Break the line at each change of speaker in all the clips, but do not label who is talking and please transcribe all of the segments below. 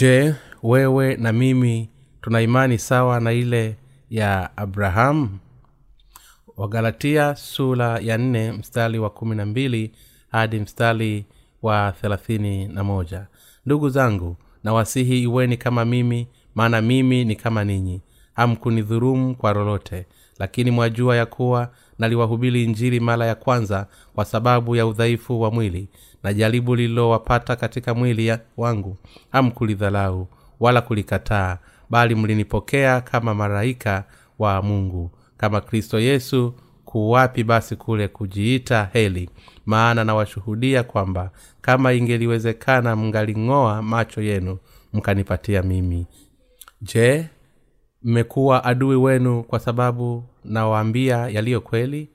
je wewe na mimi tuna imani sawa na ile ya abrahamu wagalatia sula ya nne mstari wa kumi na mbili hadi mstari wa thelathini na moja. Ndugu zangu nawasihi iweni kama mimi maana mimi ni kama ninyi. Hamkunidhurumu kwa lolote lakini mwajua ya kuwa naliwahubiri injili mara ya kwanza kwa sababu ya udhaifu wa mwili na jaribu lililowapata katika mwili wangu. Hamkulidhalau wala kulikataa bali mlinipokea kama malaika wa mungu. Kama kristo yesu kuwapi basi kule kujiita heli? Maana nawashuhudia kwamba kama ingeliwezekana mngaling'oa macho yenu mkanipatia mimi. Je mmekuwa adui wenu kwa sababu nawaambia yaliyo kweli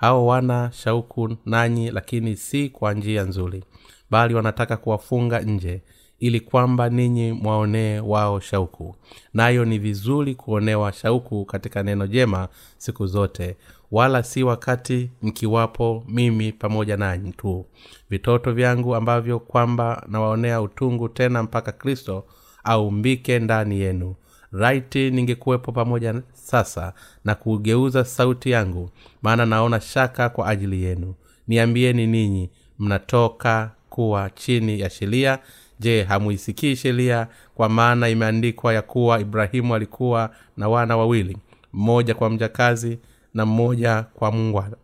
hao wana shauku nanyi lakini si kwa njia nzuri bali wanataka kuwafunga nje ili kwamba ninyi mwaonee wao shauku. Nayo ni vizuri kuonewa shauku katika neno jema siku zote wala si wakati mkiwapo mimi pamoja nanyi tu. Vitoto vyangu ambavyo kwamba nawaonea utungu tena mpaka kristo aumbike ndani yenu. Raiti ningekuwepo pamoja sasa na kugeuza sauti yangu maana naona shaka kwa ajili yenu. Niambieni ninyi mnatoka kuwa chini ya sheria. Je hamuisikii sheria? Kwa maana imeandikwa ya kuwa ibrahimu alikuwa na wana wawili mmoja kwa mjakazi na mmoja kwa mungwana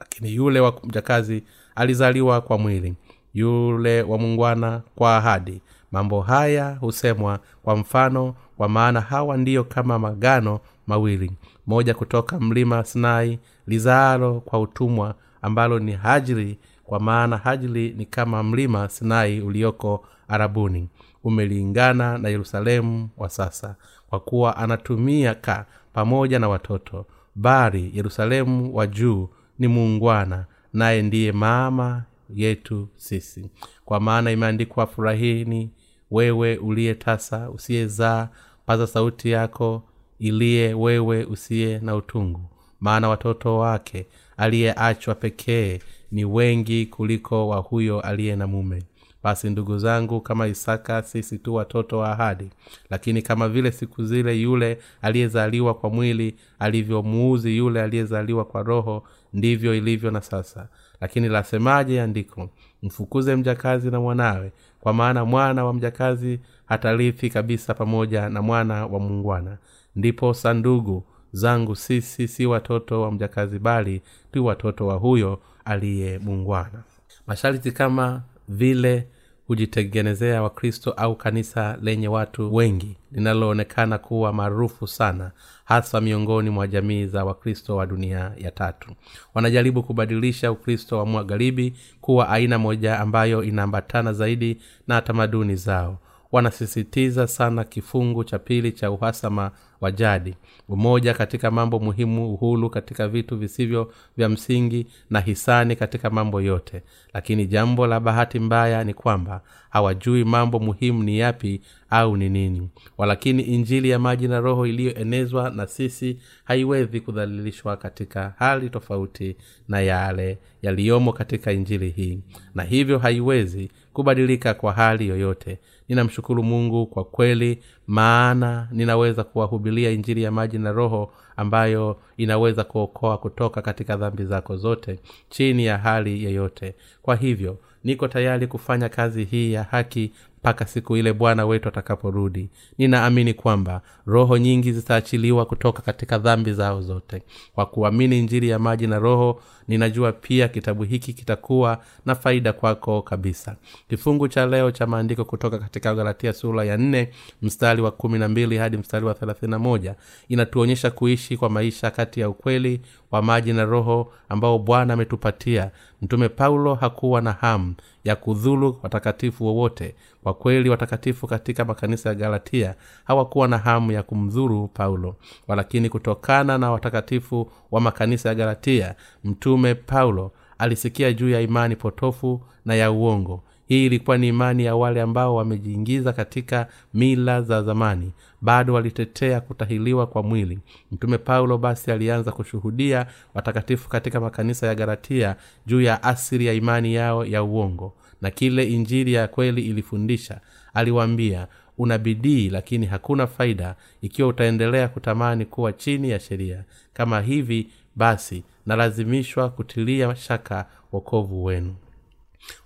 lakini yule wa mjakazi alizaliwa kwa mwili yule wa mungwana kwa ahadi. Mambo haya husemwa kwa mfano kwa maana hawa ndiyo kama magano mawili. Moja kutoka mlima sinai lizaalo kwa utumwa ambalo ni hajiri kwa maana hajiri ni kama mlima sinai ulioko arabuni. Umelingana na yerusalemu wa sasa kwa kuwa anatumia ka pamoja na watoto. Bali yerusalemu wa juu ni muungwana naye ndiye mama yetu sisi. Kwa maana imeandikwa furahini wewe uliye tasa usiyezaa paza sauti yako iliye wewe usiye na utungu. Maana watoto wake aliyeachwa pekee ni wengi kuliko wa huyo aliye na mume. Basi ndugu zangu kama isaka sisi tu watoto wa ahadi. Lakini kama vile siku zile yule aliyezaliwa kwa mwili alivyomuuzi yule aliyezaliwa kwa roho ndivyo ilivyo na sasa. Lakini lasemaje andiko? Mfukuze mjakazi na mwanawe kwa maana mwana wa mjakazi hatarithi kabisa pamoja na mwana wa muungwana. Ndipo sandugu zangu sisi si watoto wa mjakazi bali tu watoto wa huyo aliye muungwana. Masharti kama vile hujitengenezea wakristo au kanisa lenye watu wengi linaloonekana kuwa maarufu sana hasa miongoni mwa jamii za wakristo wa dunia ya tatu. Wanajaribu kubadilisha ukristo wa magharibi kuwa aina moja ambayo inaambatana zaidi na tamaduni zao wanasisitiza sana kifungu cha pili cha uhasama wa jadi. Umoja katika mambo muhimu uhulu katika vitu visivyo vya msingi na hisani katika mambo yote. Lakini jambo la bahati mbaya ni kwamba hawajui mambo muhimu ni yapi au ni nini. Walakini injili ya maji na roho iliyoenezwa na sisi haiwezi kudhalilishwa katika hali tofauti na yale yaliyomo katika injili hii. Na hivyo haiwezi kubadilika kwa hali yoyote ninamshukuru mungu kwa kweli maana ninaweza kuwahubilia injiri ya maji na roho ambayo inaweza kuokoa kutoka katika dhambi zako zote chini ya hali yeyote. Kwa hivyo niko tayari kufanya kazi hii ya haki mpaka siku ile bwana wetu atakaporudi. Ninaamini kwamba roho nyingi zitaachiliwa kutoka katika dhambi zao zote. Kwa kuamini injiri ya maji na roho ninajua pia kitabu hiki kitakuwa na faida kwako kabisa. Kifungu cha leo cha maandiko kutoka katika galatia sura ya nne mstari wa kumi na mbili hadi mstari wa thelathini na moja inatuonyesha kuishi kwa maisha kati ya ukweli wa maji na roho ambao bwana ametupatia. Mtume paulo hakuwa na hamu ya kudhulu watakatifu wowote. Kwa kweli watakatifu katika makanisa ya galatia hawakuwa na hamu ya kumdhuru paulo. Walakini kutokana na watakatifu wa makanisa ya galatia mtume paulo alisikia juu ya imani potofu na ya uongo. Hii ilikuwa ni imani ya wale ambao wamejiingiza katika mila za zamani. Bado walitetea kutahiliwa kwa mwili. Mtume paulo basi alianza kushuhudia watakatifu katika makanisa ya garatia juu ya asili ya imani yao ya uongo. Na kile injili ya kweli ilifundisha. Aliwaambia una bidii lakini hakuna faida ikiwa utaendelea kutamani kuwa chini ya sheria. Kama hivi basi nalazimishwa kutilia shaka wokovu wenu.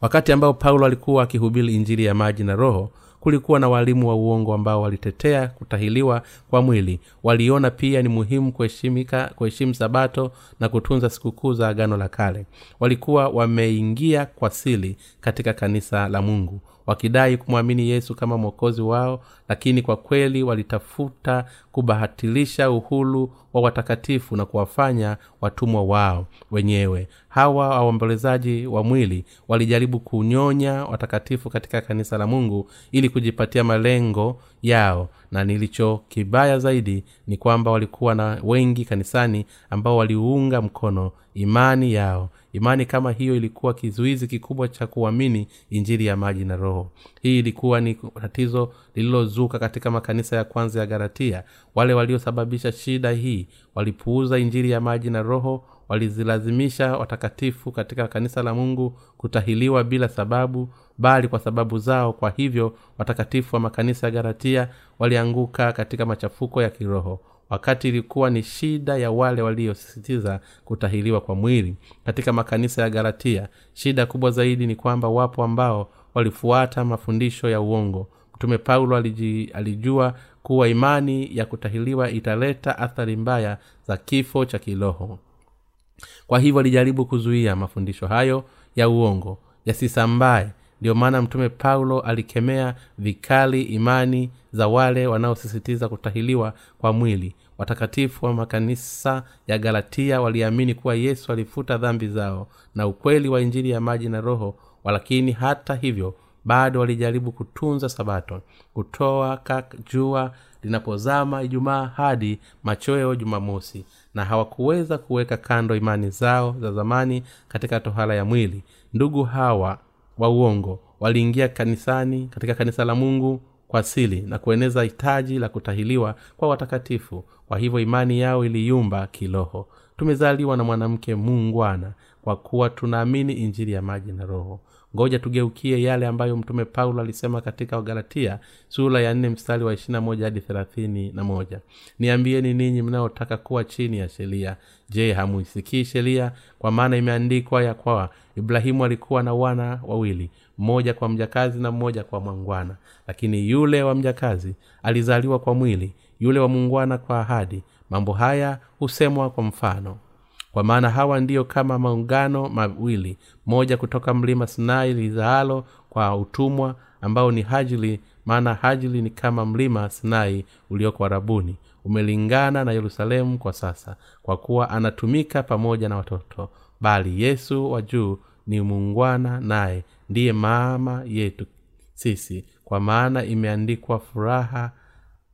Wakati ambao paulo alikuwa akihubiri injili ya maji na roho kulikuwa na walimu wa uongo ambao walitetea kutahiliwa kwa mwili. Waliona pia ni muhimu kuheshimika kuheshimu sabato na kutunza sikukuu za agano la kale. Walikuwa wameingia kwa sili katika kanisa la mungu wakidai kumwamini yesu kama mwokozi wao lakini kwa kweli walitafuta kubahatilisha uhulu wa watakatifu na kuwafanya watumwa wao wenyewe. Hawa waombolezaji wa mwili walijaribu kunyonya watakatifu katika kanisa la mungu ili kujipatia malengo yao. Na nilicho kibaya zaidi ni kwamba walikuwa na wengi kanisani ambao waliunga mkono imani yao imani kama hiyo ilikuwa kizuizi kikubwa cha kuamini injili ya maji na roho. Hii ilikuwa ni tatizo lililozuka katika makanisa ya kwanza ya garatia wale waliosababisha shida hii walipuuza injili ya maji na roho walizilazimisha watakatifu katika kanisa la mungu kutahiliwa bila sababu bali kwa sababu zao. Kwa hivyo watakatifu wa makanisa ya garatia walianguka katika machafuko ya kiroho wakati ilikuwa ni shida ya wale waliosisitiza kutahiriwa kwa mwili. Katika makanisa ya galatia shida kubwa zaidi ni kwamba wapo ambao walifuata mafundisho ya uongo. Mtume paulo aliji, alijua kuwa imani ya kutahiriwa italeta athari mbaya za kifo cha kiroho. Kwa hivyo alijaribu kuzuia mafundisho hayo ya uongo yasisambaye ndiyo maana mtume paulo alikemea vikali imani za wale wanaosisitiza kutahiliwa kwa mwili. Watakatifu wa makanisa ya galatia waliamini kuwa yesu alifuta dhambi zao na ukweli wa injili ya maji na roho walakini hata hivyo bado walijaribu kutunza sabato kutoa jua linapozama ijumaa hadi machweo jumamosi na hawakuweza kuweka kando imani zao za zamani katika tohala ya mwili. Ndugu hawa wa uongo. Waliingia kanisani katika kanisa la mungu kwa sili na kueneza hitaji la kutahiliwa kwa watakatifu. Kwa hivyo imani yao iliyumba kiroho. Tumezaliwa na mwanamke mungwana kwa kuwa tunaamini injili ya maji na roho ngoja tugeukie yale ambayo mtume paulo alisema katika wagalatia sura ya nne mstari wa ishirina moja hadi thelathini na moja. Niambieni ninyi mnaotaka kuwa chini ya sheria. Je hamuisikii sheria? Kwa maana imeandikwa ya kwa ibrahimu alikuwa na wana wawili mmoja kwa mjakazi na mmoja kwa mwangwana. Lakini yule wa mjakazi alizaliwa kwa mwili yule wa muungwana kwa ahadi. Mambo haya husemwa kwa mfano kwa maana hawa ndiyo kama maungano mawili moja kutoka mlima sinai lizaalo kwa utumwa ambao ni hajili maana hajili ni kama mlima sinai ulioko arabuni. Umelingana na yerusalemu kwa sasa kwa kuwa anatumika pamoja na watoto bali yesu wa juu ni muungwana naye ndiye mama yetu sisi kwa maana imeandikwa furaha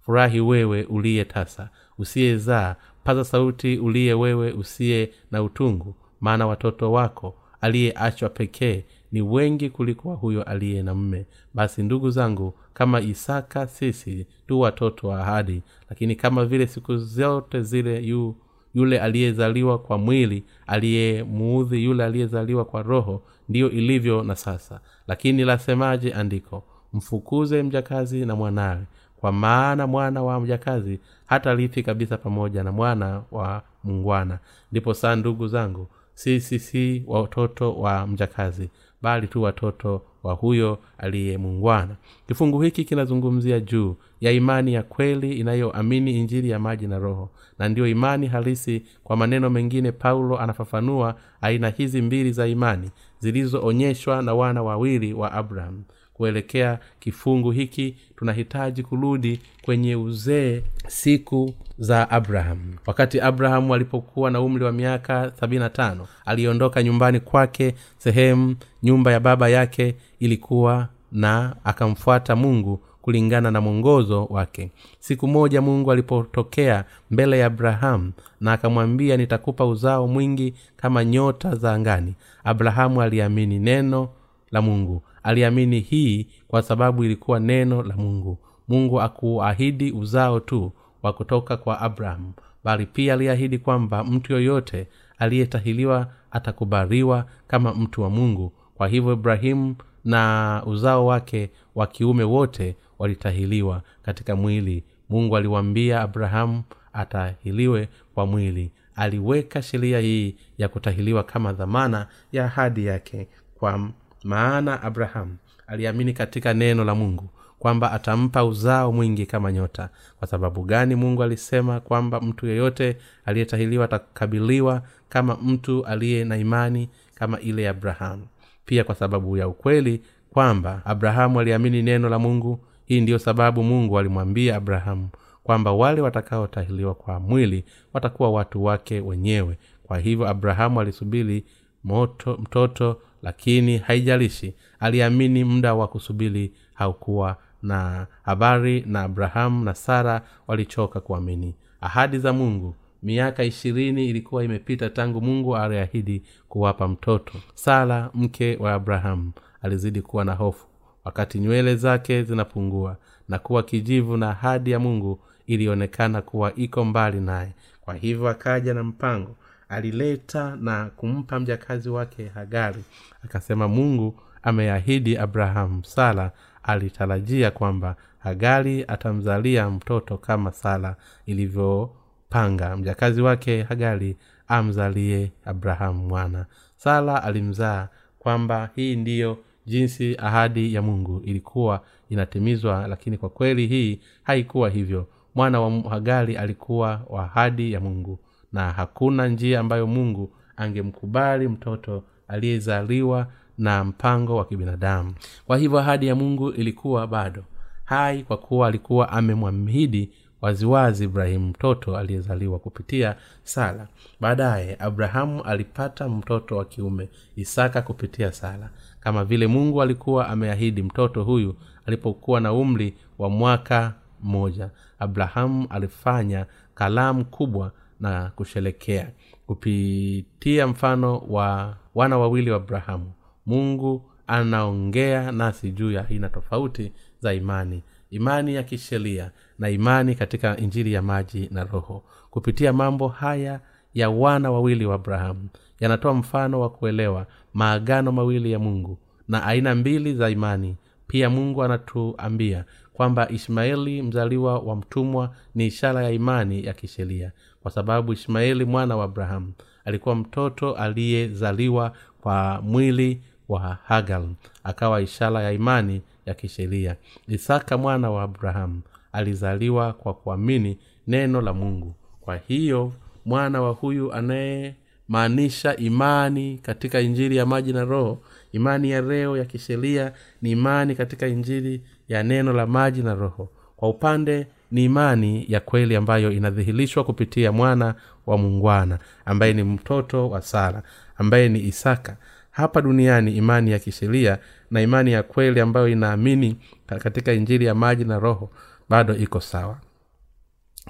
furahi wewe uliye tasa usiyezaa paza sauti uliye wewe usiye na utungu maana watoto wako aliyeachwa pekee ni wengi kuliko huyo aliye na mme basi ndugu zangu kama isaka sisi tu watoto wa ahadi lakini kama vile siku zote zile yu yule aliyezaliwa kwa mwili aliyemuudhi yule aliyezaliwa kwa roho ndiyo ilivyo na sasa. Lakini lasemaje andiko? Mfukuze mjakazi na mwanawe kwa maana mwana wa mjakazi hata rithi kabisa pamoja na mwana wa mungwana. Ndipo saa ndugu zangu sisi si watoto wa mjakazi bali tu watoto wa huyo aliye mungwana. Kifungu hiki kinazungumzia juu ya imani ya kweli inayoamini injili ya maji na roho na ndiyo imani halisi kwa maneno mengine paulo anafafanua aina hizi mbili za imani zilizoonyeshwa na wana wawili wa abraham kuelekea kifungu hiki tunahitaji kurudi kwenye uzee siku za abraham. Wakati abrahamu alipokuwa na umri wa miaka 75 aliondoka nyumbani kwake sehemu nyumba ya baba yake ilikuwa na akamfuata mungu kulingana na mwongozo wake. Siku moja mungu alipotokea mbele ya abrahamu na akamwambia nitakupa uzao mwingi kama nyota za angani. Abrahamu aliamini neno la mungu aliamini hii kwa sababu ilikuwa neno la mungu. Mungu akuahidi uzao tu wa kutoka kwa abrahamu bali pia aliahidi kwamba mtu yoyote aliyetahiliwa atakubaliwa kama mtu wa mungu. Kwa hivyo ibrahimu na uzao wake wa kiume wote walitahiliwa katika mwili. Mungu aliwambia abrahamu atahiliwe kwa mwili. Aliweka sheria hii ya kutahiliwa kama dhamana ya ahadi yake kwa maana abrahamu aliamini katika neno la mungu kwamba atampa uzao mwingi kama nyota. Kwa sababu gani mungu alisema kwamba mtu yeyote aliyetahiliwa atakabiliwa kama mtu aliye na imani kama ile ya abrahamu pia kwa sababu ya ukweli kwamba abrahamu aliamini neno la mungu hii ndiyo sababu mungu alimwambia abrahamu kwamba wale watakaotahiliwa kwa mwili watakuwa watu wake wenyewe. Kwa hivyo abrahamu alisubiri moto mtoto lakini haijalishi aliamini muda wa kusubiri haukuwa na habari na abrahamu na sara walichoka kuamini. Ahadi za mungu. Miaka ishirini ilikuwa imepita tangu mungu aliahidi kuwapa mtoto. Sara mke wa abrahamu alizidi kuwa na hofu. Wakati nywele zake zinapungua na kuwa kijivu na ahadi ya mungu ilionekana kuwa iko mbali naye. Kwa hivyo akaja na mpango alileta na kumpa mjakazi wake hagari. Akasema mungu ameahidi abrahamu sara alitarajia kwamba hagari atamzalia mtoto kama sara ilivyopanga. Mjakazi wake hagari amzalie abrahamu mwana. Sara alimzaa kwamba hii ndiyo jinsi ahadi ya mungu ilikuwa inatimizwa lakini kwa kweli hii haikuwa hivyo. Mwana wa hagari alikuwa wa ahadi ya mungu na hakuna njia ambayo mungu angemkubali mtoto aliyezaliwa na mpango wa kibinadamu. Kwa hivyo ahadi ya mungu ilikuwa bado hai kwa kuwa alikuwa amemwamhidi waziwazi ibrahimu mtoto aliyezaliwa kupitia sala baadaye abrahamu alipata mtoto wa kiume isaka kupitia sala kama vile mungu alikuwa ameahidi mtoto huyu alipokuwa na umri wa mwaka mmoja abrahamu alifanya kalamu kubwa na kusherekea kupitia mfano wa wana wawili wa abrahamu mungu anaongea nasi juu ya aina tofauti za imani. Imani ya kisheria na imani katika injili ya maji na roho. Kupitia mambo haya ya wana wawili wa abrahamu yanatoa mfano wa kuelewa maagano mawili ya mungu na aina mbili za imani. Pia mungu anatuambia kwamba ishmaeli mzaliwa wa mtumwa ni ishara ya imani ya kisheria kwa sababu ishmaeli mwana wa abrahamu alikuwa mtoto aliyezaliwa kwa mwili wa hagal akawa ishara ya imani ya kisheria. Isaka mwana wa abrahamu alizaliwa kwa kuamini neno la mungu. Kwa hiyo mwana wa huyu anayemaanisha imani katika injili ya maji na roho imani ya reo ya kisheria ni imani katika injili ya neno la maji na roho. Kwa upande ni imani ya kweli ambayo inadhihirishwa kupitia mwana wa mungwana ambaye ni mtoto wa sara ambaye ni isaka. Hapa duniani imani ya kisheria na imani ya kweli ambayo inaamini katika injili ya maji na roho bado iko sawa.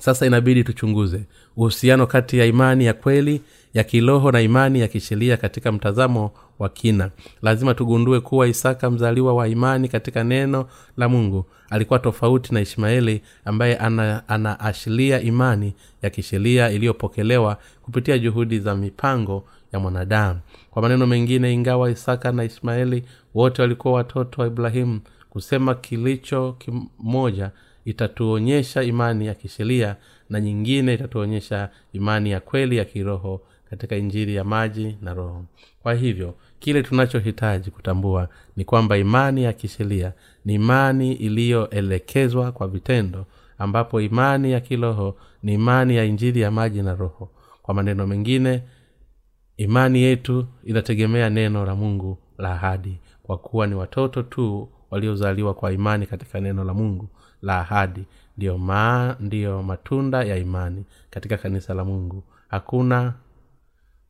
Sasa inabidi tuchunguze uhusiano kati ya imani ya kweli ya kiroho na imani ya kisheria katika mtazamo wa kina. Lazima tugundue kuwa isaka mzaliwa wa imani katika neno la mungu alikuwa tofauti na ishmaeli ambaye anaashiria ana imani ya kisheria iliyopokelewa kupitia juhudi za mipango ya mwanadamu. Kwa maneno mengine ingawa isaka na ishmaeli wote walikuwa watoto wa ibrahimu kusema kilicho kimoja itatuonyesha imani ya kisheria na nyingine itatuonyesha imani ya kweli ya kiroho katika injiri ya maji na roho. Kwa hivyo kile tunachohitaji kutambua ni kwamba imani ya kisheria ni imani iliyoelekezwa kwa vitendo ambapo imani ya kiroho ni imani ya injili ya maji na roho. Kwa maneno mengine imani yetu inategemea neno la mungu la ahadi kwa kuwa ni watoto tu waliozaliwa kwa imani katika neno la mungu la ahadi. Ndiyo, maa, ndiyo matunda ya imani katika kanisa la mungu. Hakuna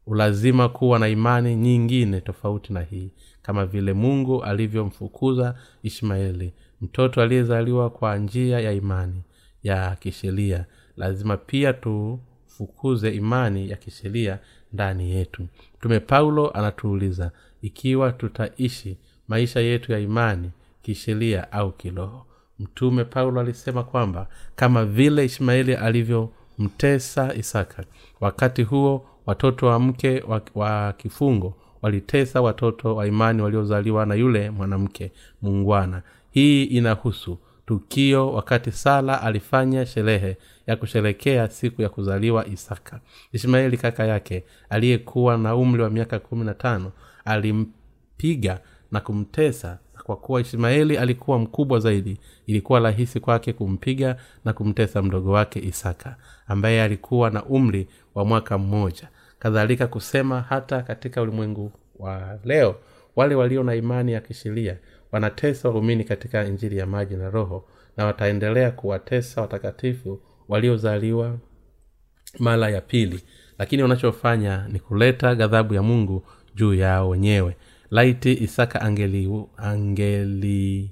ulazima kuwa na imani nyingine tofauti na hii kama vile mungu alivyomfukuza ishmaeli mtoto aliyezaliwa kwa njia ya imani ya kisheria. Lazima pia tufukuze imani ya kisheria ndani yetu. Mtume paulo anatuuliza ikiwa tutaishi maisha yetu ya imani kisheria au kiroho? Mtume paulo alisema kwamba kama vile ishmaeli alivyomtesa isaka wakati huo watoto wa mke wa, wa kifungo walitesa watoto wa imani waliozaliwa na yule mwanamke mungwana hii inahusu tukio wakati sala alifanya sherehe ya kusherekea siku ya kuzaliwa isaka. Ishmaeli kaka yake aliyekuwa na umri wa miaka kumi na tano alimpiga na kumtesa. Kwa kuwa ishmaeli alikuwa mkubwa zaidi ilikuwa rahisi kwake kumpiga na kumtesa mdogo wake isaka ambaye alikuwa na umri wa mwaka mmoja kadhalika kusema hata katika ulimwengu wa leo wale walio na imani ya kisheria wanatesa waumini katika injili ya maji na roho na wataendelea kuwatesa watakatifu waliozaliwa mara ya pili. Lakini wanachofanya ni kuleta ghadhabu ya mungu juu yao wenyewe. Laiti isaka angeli, angeli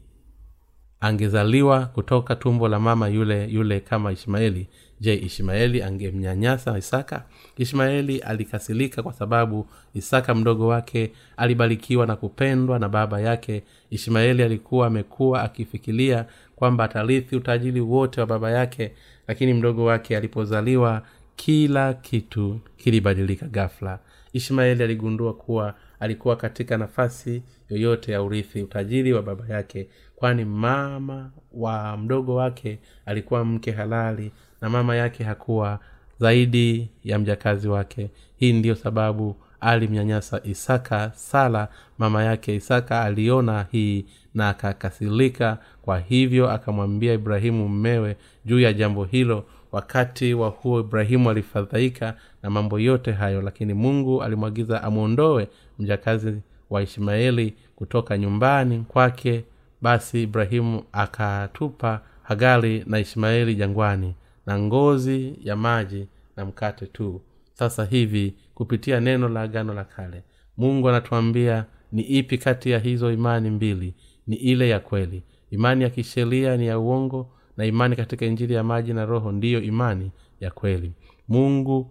angezaliwa kutoka tumbo la mama yule yule kama ishmaeli je ishmaeli angemnyanyasa isaka? Ishmaeli alikasirika kwa sababu isaka mdogo wake alibarikiwa na kupendwa na baba yake. Ishmaeli alikuwa amekuwa akifikiria kwamba atarithi utajiri wote wa baba yake lakini mdogo wake alipozaliwa kila kitu kilibadilika ghafla. Ishmaeli aligundua kuwa alikuwa katika nafasi yoyote ya urithi utajiri wa baba yake kwani mama wa mdogo wake alikuwa mke halali na mama yake hakuwa zaidi ya mjakazi wake. Hii ndiyo sababu alimnyanyasa isaka sala mama yake isaka aliona hii na akakasirika. Kwa hivyo akamwambia ibrahimu mmewe juu ya jambo hilo. Wakati wa huo ibrahimu alifadhaika na mambo yote hayo lakini mungu alimwagiza amwondoe mjakazi wa ishmaeli kutoka nyumbani kwake. Basi ibrahimu akatupa hagari na ishmaeli jangwani na ngozi ya maji na mkate tu. Sasa hivi kupitia neno la agano la kale mungu anatuambia ni ipi kati ya hizo imani mbili? Ni ile ya kweli. Imani ya kisheria ni ya uongo na imani katika injili ya maji na roho ndiyo imani ya kweli. Mungu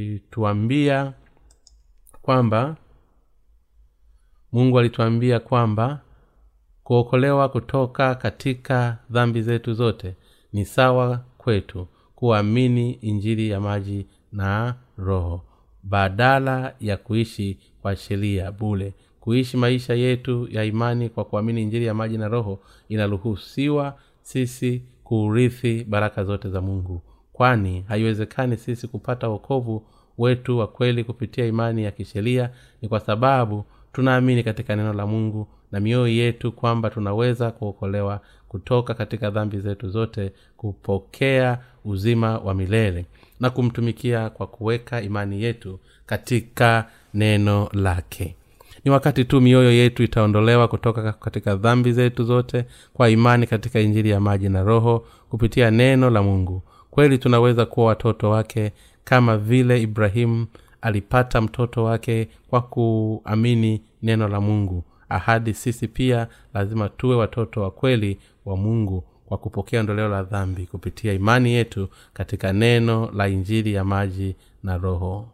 alituambia kwamba mungu alituambia kwamba kuokolewa kutoka katika dhambi zetu zote ni sawa kwetu kuamini injili ya maji na roho badala ya kuishi kwa sheria bule kuishi maisha yetu ya imani kwa kuamini injili ya maji na roho inaruhusiwa sisi kuurithi baraka zote za mungu. Kwani haiwezekani sisi kupata wokovu wetu wa kweli kupitia imani ya kisheria ni kwa sababu tunaamini katika neno la mungu na mioyo yetu kwamba tunaweza kuokolewa kutoka katika dhambi zetu zote kupokea uzima wa milele na kumtumikia kwa kuweka imani yetu katika neno lake. Ni wakati tu mioyo yetu itaondolewa kutoka katika dhambi zetu zote kwa imani katika injili ya maji na roho kupitia neno la mungu. Kweli tunaweza kuwa watoto wake kama vile ibrahimu alipata mtoto wake kwa kuamini neno la mungu ahadi sisi pia lazima tuwe watoto wa kweli wa mungu kwa kupokea ondoleo la dhambi kupitia imani yetu katika neno la injili ya maji na roho.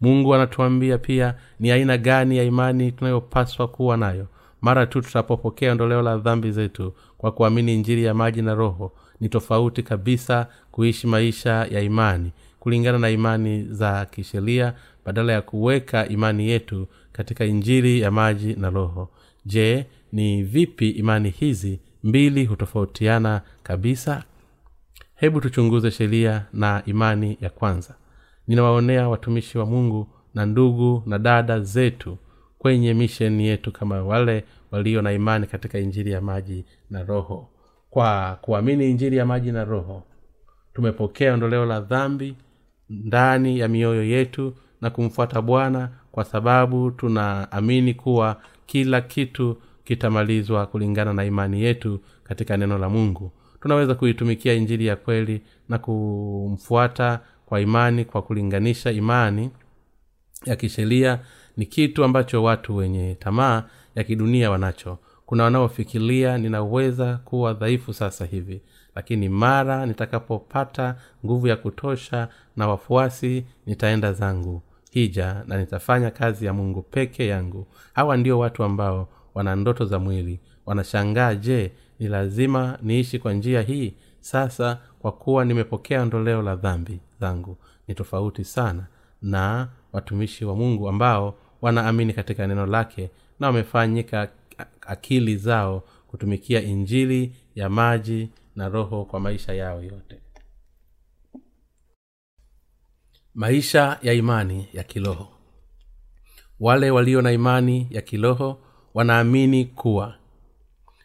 Mungu anatuambia pia ni aina gani ya imani tunayopaswa kuwa nayo. Mara tu tutapopokea ondoleo la dhambi zetu kwa kuamini injili ya maji na roho ni tofauti kabisa kuishi maisha ya imani kulingana na imani za kisheria badala ya kuweka imani yetu katika injili ya maji na roho. Je ni vipi imani hizi mbili hutofautiana kabisa? Hebu tuchunguze sheria na imani ya kwanza. Ninawaonea watumishi wa mungu na ndugu na dada zetu kwenye misheni yetu kama wale walio na imani katika injili ya maji na roho. Kwa kuamini injili ya maji na roho tumepokea ondoleo la dhambi ndani ya mioyo yetu na kumfuata bwana kwa sababu tunaamini kuwa kila kitu kitamalizwa kulingana na imani yetu katika neno la mungu. Tunaweza kuitumikia injili ya kweli na kumfuata kwa imani kwa kulinganisha imani ya kisheria ni kitu ambacho watu wenye tamaa ya kidunia wanacho. Kuna wanaofikiria ninaweza kuwa dhaifu sasa hivi lakini mara nitakapopata nguvu ya kutosha na wafuasi nitaenda zangu hija na nitafanya kazi ya mungu peke yangu. Hawa ndio watu ambao wana ndoto za mwili. Wanashangaa je ni lazima niishi kwa njia hii? Sasa kwa kuwa nimepokea ondoleo la dhambi zangu ni tofauti sana na watumishi wa mungu ambao wanaamini katika neno lake na wamefanyika akili zao kutumikia injili ya maji na roho kwa maisha yao yote maisha ya imani ya kiroho. Wale walio na imani ya kiroho wanaamini kuwa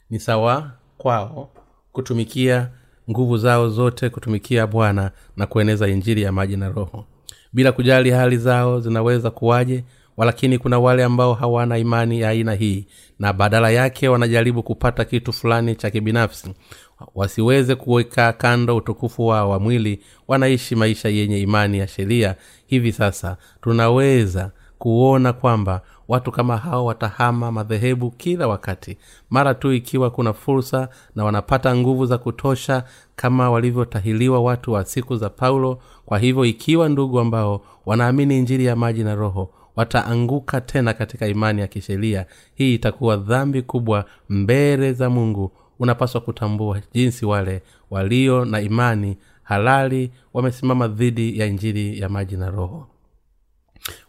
ni sawa kwao kutumikia nguvu zao zote kutumikia bwana na kueneza injili ya maji na roho. Bila kujali hali zao zinaweza kuwaje walakini kuna wale ambao hawana imani ya aina hii na badala yake wanajaribu kupata kitu fulani cha kibinafsi wasiweze kuweka kando utukufu wao wa mwili wanaishi maisha yenye imani ya sheria. Hivi sasa tunaweza kuona kwamba watu kama hao watahama madhehebu kila wakati. Mara tu ikiwa kuna fursa na wanapata nguvu za kutosha kama walivyotahiliwa watu wa siku za paulo. Kwa hivyo ikiwa ndugu ambao wanaamini injili ya maji na roho wataanguka tena katika imani ya kisheria hii itakuwa dhambi kubwa mbele za mungu unapaswa kutambua jinsi wale walio na imani halali wamesimama dhidi ya injili ya maji na roho.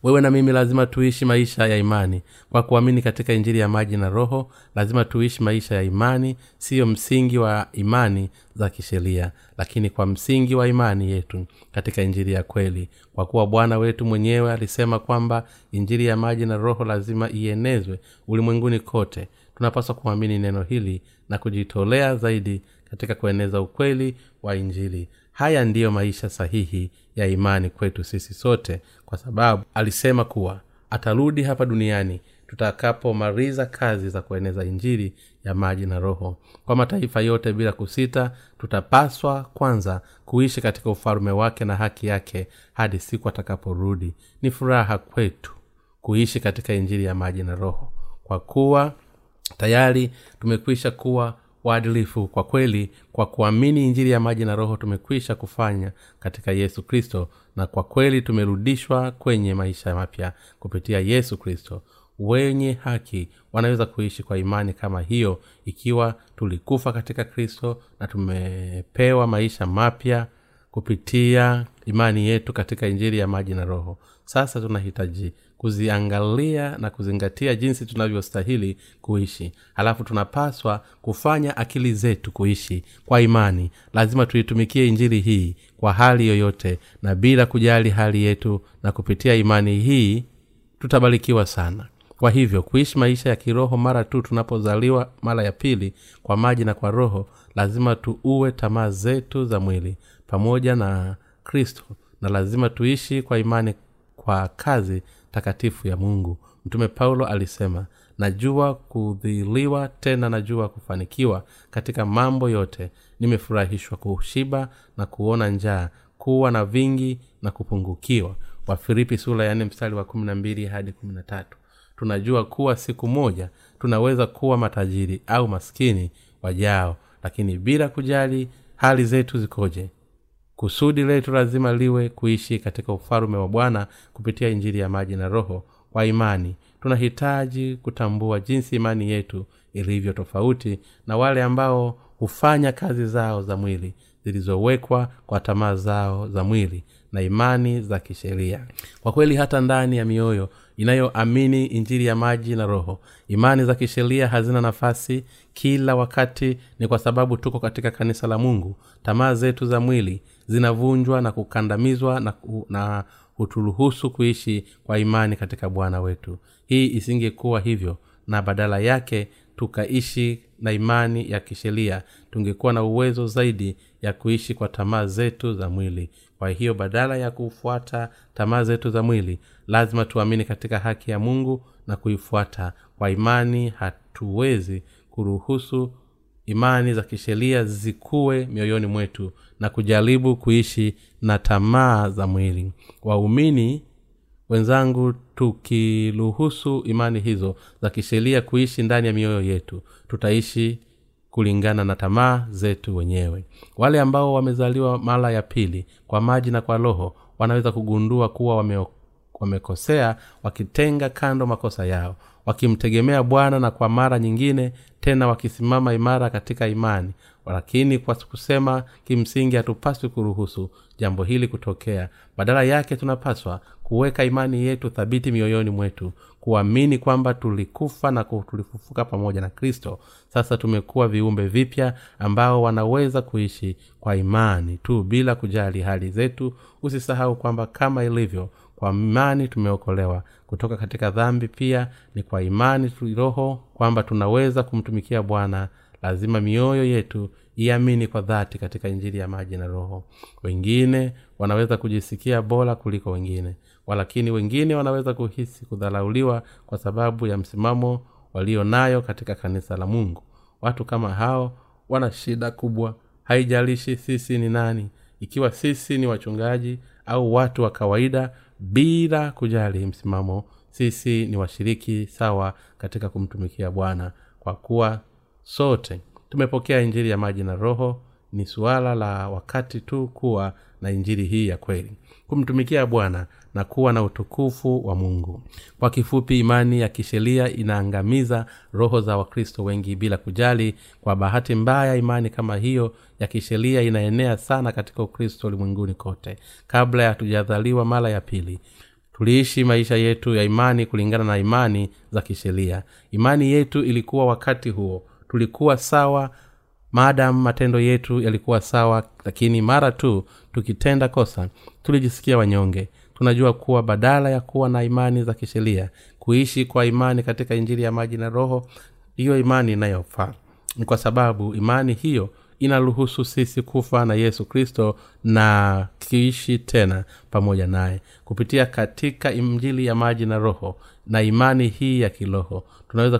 Wewe na mimi lazima tuishi maisha ya imani. Kwa kuamini katika injili ya maji na roho lazima tuishi maisha ya imani siyo msingi wa imani za kisheria lakini kwa msingi wa imani yetu katika injili ya kweli. Kwa kuwa bwana wetu mwenyewe alisema kwamba injili ya maji na roho lazima ienezwe ulimwenguni kote tunapaswa kuamini neno hili na kujitolea zaidi katika kueneza ukweli wa injili. Haya ndiyo maisha sahihi ya imani kwetu sisi sote kwa sababu alisema kuwa atarudi hapa duniani tutakapomaliza kazi za kueneza injili ya maji na roho. Kwa mataifa yote bila kusita tutapaswa kwanza kuishi katika ufalume wake na haki yake hadi siku atakaporudi. Ni furaha kwetu kuishi katika injili ya maji na roho kwa kuwa tayari tumekwisha kuwa waadilifu kwa kweli kwa kuamini injili ya maji na roho tumekwisha kufanya katika yesu kristo na kwa kweli tumerudishwa kwenye maisha mapya kupitia yesu kristo. Wenye haki wanaweza kuishi kwa imani kama hiyo ikiwa tulikufa katika kristo na tumepewa maisha mapya kupitia imani yetu katika injili ya maji na roho. Sasa tunahitaji kuziangalia na kuzingatia jinsi tunavyostahili kuishi. Halafu tunapaswa kufanya akili zetu kuishi kwa imani. Lazima tuitumikie injili hii kwa hali yoyote na bila kujali hali yetu na kupitia imani hii tutabarikiwa sana. Kwa hivyo kuishi maisha ya kiroho mara tu tunapozaliwa mara ya pili kwa maji na kwa roho lazima tuue tamaa zetu za mwili. Pamoja na kristo. Na lazima tuishi kwa imani kwa kazi takatifu ya mungu. Mtume paulo alisema najua kudhiliwa tena najua kufanikiwa katika mambo yote. Nimefurahishwa kushiba na kuona njaa kuwa na vingi na kupungukiwa. Wafilipi sura ya mstari wa kumi na mbili hadi kumi na tatu. Tunajua kuwa siku moja tunaweza kuwa matajiri au maskini wajao lakini bila kujali hali zetu zikoje kusudi letu lazima liwe kuishi katika ufalume wa bwana kupitia injili ya maji na roho kwa imani. Tunahitaji kutambua jinsi imani yetu ilivyo tofauti na wale ambao hufanya kazi zao za mwili zilizowekwa kwa tamaa zao za mwili na imani za kisheria. Kwa kweli hata ndani ya mioyo inayoamini injili ya maji na roho. Imani za kisheria hazina nafasi kila wakati ni kwa sababu tuko katika kanisa la mungu. Tamaa zetu za mwili zinavunjwa na kukandamizwa na, na huturuhusu kuishi kwa imani katika bwana wetu. Hii isingekuwa hivyo na badala yake tukaishi na imani ya kisheria tungekuwa na uwezo zaidi ya kuishi kwa tamaa zetu za mwili. Kwa hiyo badala ya kufuata tamaa zetu za mwili lazima tuamini katika haki ya mungu na kuifuata. Kwa imani hatuwezi kuruhusu imani za kisheria zikuwe mioyoni mwetu na kujaribu kuishi na tamaa za mwili. Waumini wenzangu tukiruhusu imani hizo za kisheria kuishi ndani ya mioyo yetu tutaishi kulingana na tamaa zetu wenyewe. Wale ambao wamezaliwa mara ya pili kwa maji na kwa roho wanaweza kugundua kuwa wamekosea wakitenga kando makosa yao wakimtegemea bwana na kwa mara nyingine tena wakisimama imara katika imani. Lakini kwa kusema kimsingi hatupaswi kuruhusu jambo hili kutokea. Badala yake tunapaswa kuweka imani yetu thabiti mioyoni mwetu kuamini kwamba tulikufa na tulifufuka pamoja na kristo. Sasa tumekuwa viumbe vipya ambao wanaweza kuishi kwa imani tu bila kujali hali zetu. Usisahau kwamba kama ilivyo kwa imani tumeokolewa. Kutoka katika dhambi pia ni kwa imani roho kwamba tunaweza kumtumikia bwana. Lazima mioyo yetu iamini kwa dhati katika injili ya maji na roho. Wengine wanaweza kujisikia bora kuliko wengine walakini wengine wanaweza kuhisi kudharauliwa kwa sababu ya msimamo walio nayo katika kanisa la mungu. Watu kama hao wana shida kubwa. Haijalishi sisi ni nani. Ikiwa sisi ni wachungaji au watu wa kawaida bila kujali msimamo sisi ni washiriki sawa katika kumtumikia bwana kwa kuwa sote tumepokea injili ya maji na roho. Ni suala la wakati tu kuwa na injili hii ya kweli kumtumikia bwana na kuwa na utukufu wa mungu. Kwa kifupi imani ya kisheria inaangamiza roho za wakristo wengi bila kujali. Kwa bahati mbaya imani kama hiyo ya kisheria inaenea sana katika ukristo ulimwenguni kote. Kabla ya hatujadhaliwa mara ya pili tuliishi maisha yetu ya imani kulingana na imani za kisheria. Imani yetu ilikuwa wakati huo. Tulikuwa sawa maadamu matendo yetu yalikuwa sawa lakini mara tu tukitenda kosa tulijisikia wanyonge. Tunajua kuwa badala ya kuwa na imani za kisheria kuishi kwa imani katika injili ya maji na roho ndiyo imani inayofaa. Ni kwa sababu imani hiyo inaruhusu sisi kufa na yesu kristo na kiishi tena pamoja naye. Kupitia katika injili ya maji na roho na imani hii ya kiroho tunaweza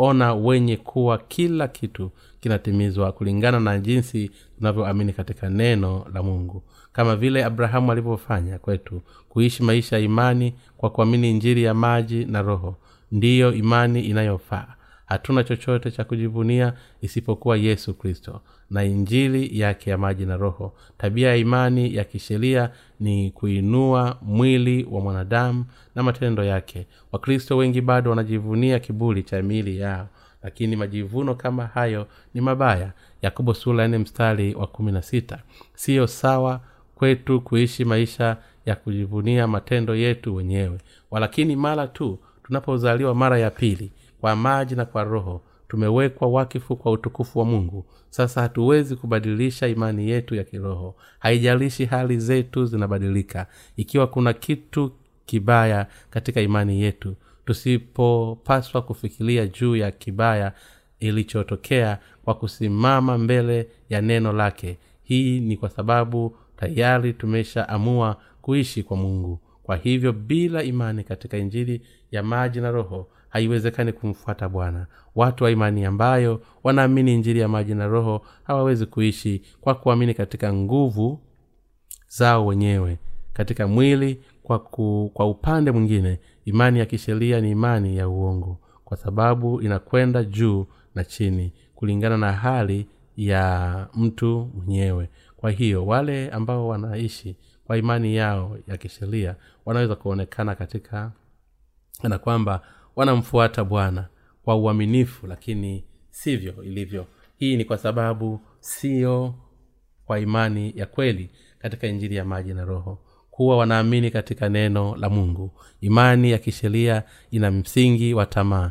kujiona wenye kuwa kila kitu kinatimizwa kulingana na jinsi tunavyoamini katika neno la mungu. Kama vile abrahamu alivyofanya kwetu kuishi maisha ya imani kwa kuamini njiri ya maji na roho. Ndiyo imani inayofaa hatuna chochote cha kujivunia isipokuwa yesu kristo. Na injili yake ya maji na roho tabia ya imani ya kisheria ni kuinua mwili wa mwanadamu na matendo yake. Wakristo wengi bado wanajivunia kiburi cha miili yao. Lakini majivuno kama hayo ni mabaya. Yakobo sura nne mstari wa kumi na sita. Siyo sawa kwetu kuishi maisha ya kujivunia matendo yetu wenyewe. Walakini mara tu tunapozaliwa mara ya pili kwa maji na kwa roho tumewekwa wakifu kwa utukufu wa mungu. Sasa hatuwezi kubadilisha imani yetu ya kiroho. Haijalishi hali zetu zinabadilika. Ikiwa kuna kitu kibaya katika imani yetu tusipopaswa kufikiria juu ya kibaya ilichotokea kwa kusimama mbele ya neno lake. Hii ni kwa sababu tayari tumeshaamua kuishi kwa mungu. Kwa hivyo bila imani katika injili ya maji na roho haiwezekani kumfuata bwana. Watu wa imani ambayo wanaamini injiri ya maji na roho hawawezi kuishi kwa kuamini katika nguvu zao wenyewe katika mwili kwa, ku, kwa upande mwingine imani ya kisheria ni imani ya uongo kwa sababu inakwenda juu na chini kulingana na hali ya mtu mwenyewe. Kwa hiyo wale ambao wanaishi kwa imani yao ya kisheria wanaweza kuonekana katika na kwamba wanamfuata bwana kwa uaminifu lakini sivyo ilivyo. Hii ni kwa sababu sio kwa imani ya kweli katika injili ya maji na roho kuwa wanaamini katika neno la mungu. Imani ya kisheria ina msingi wa tamaa.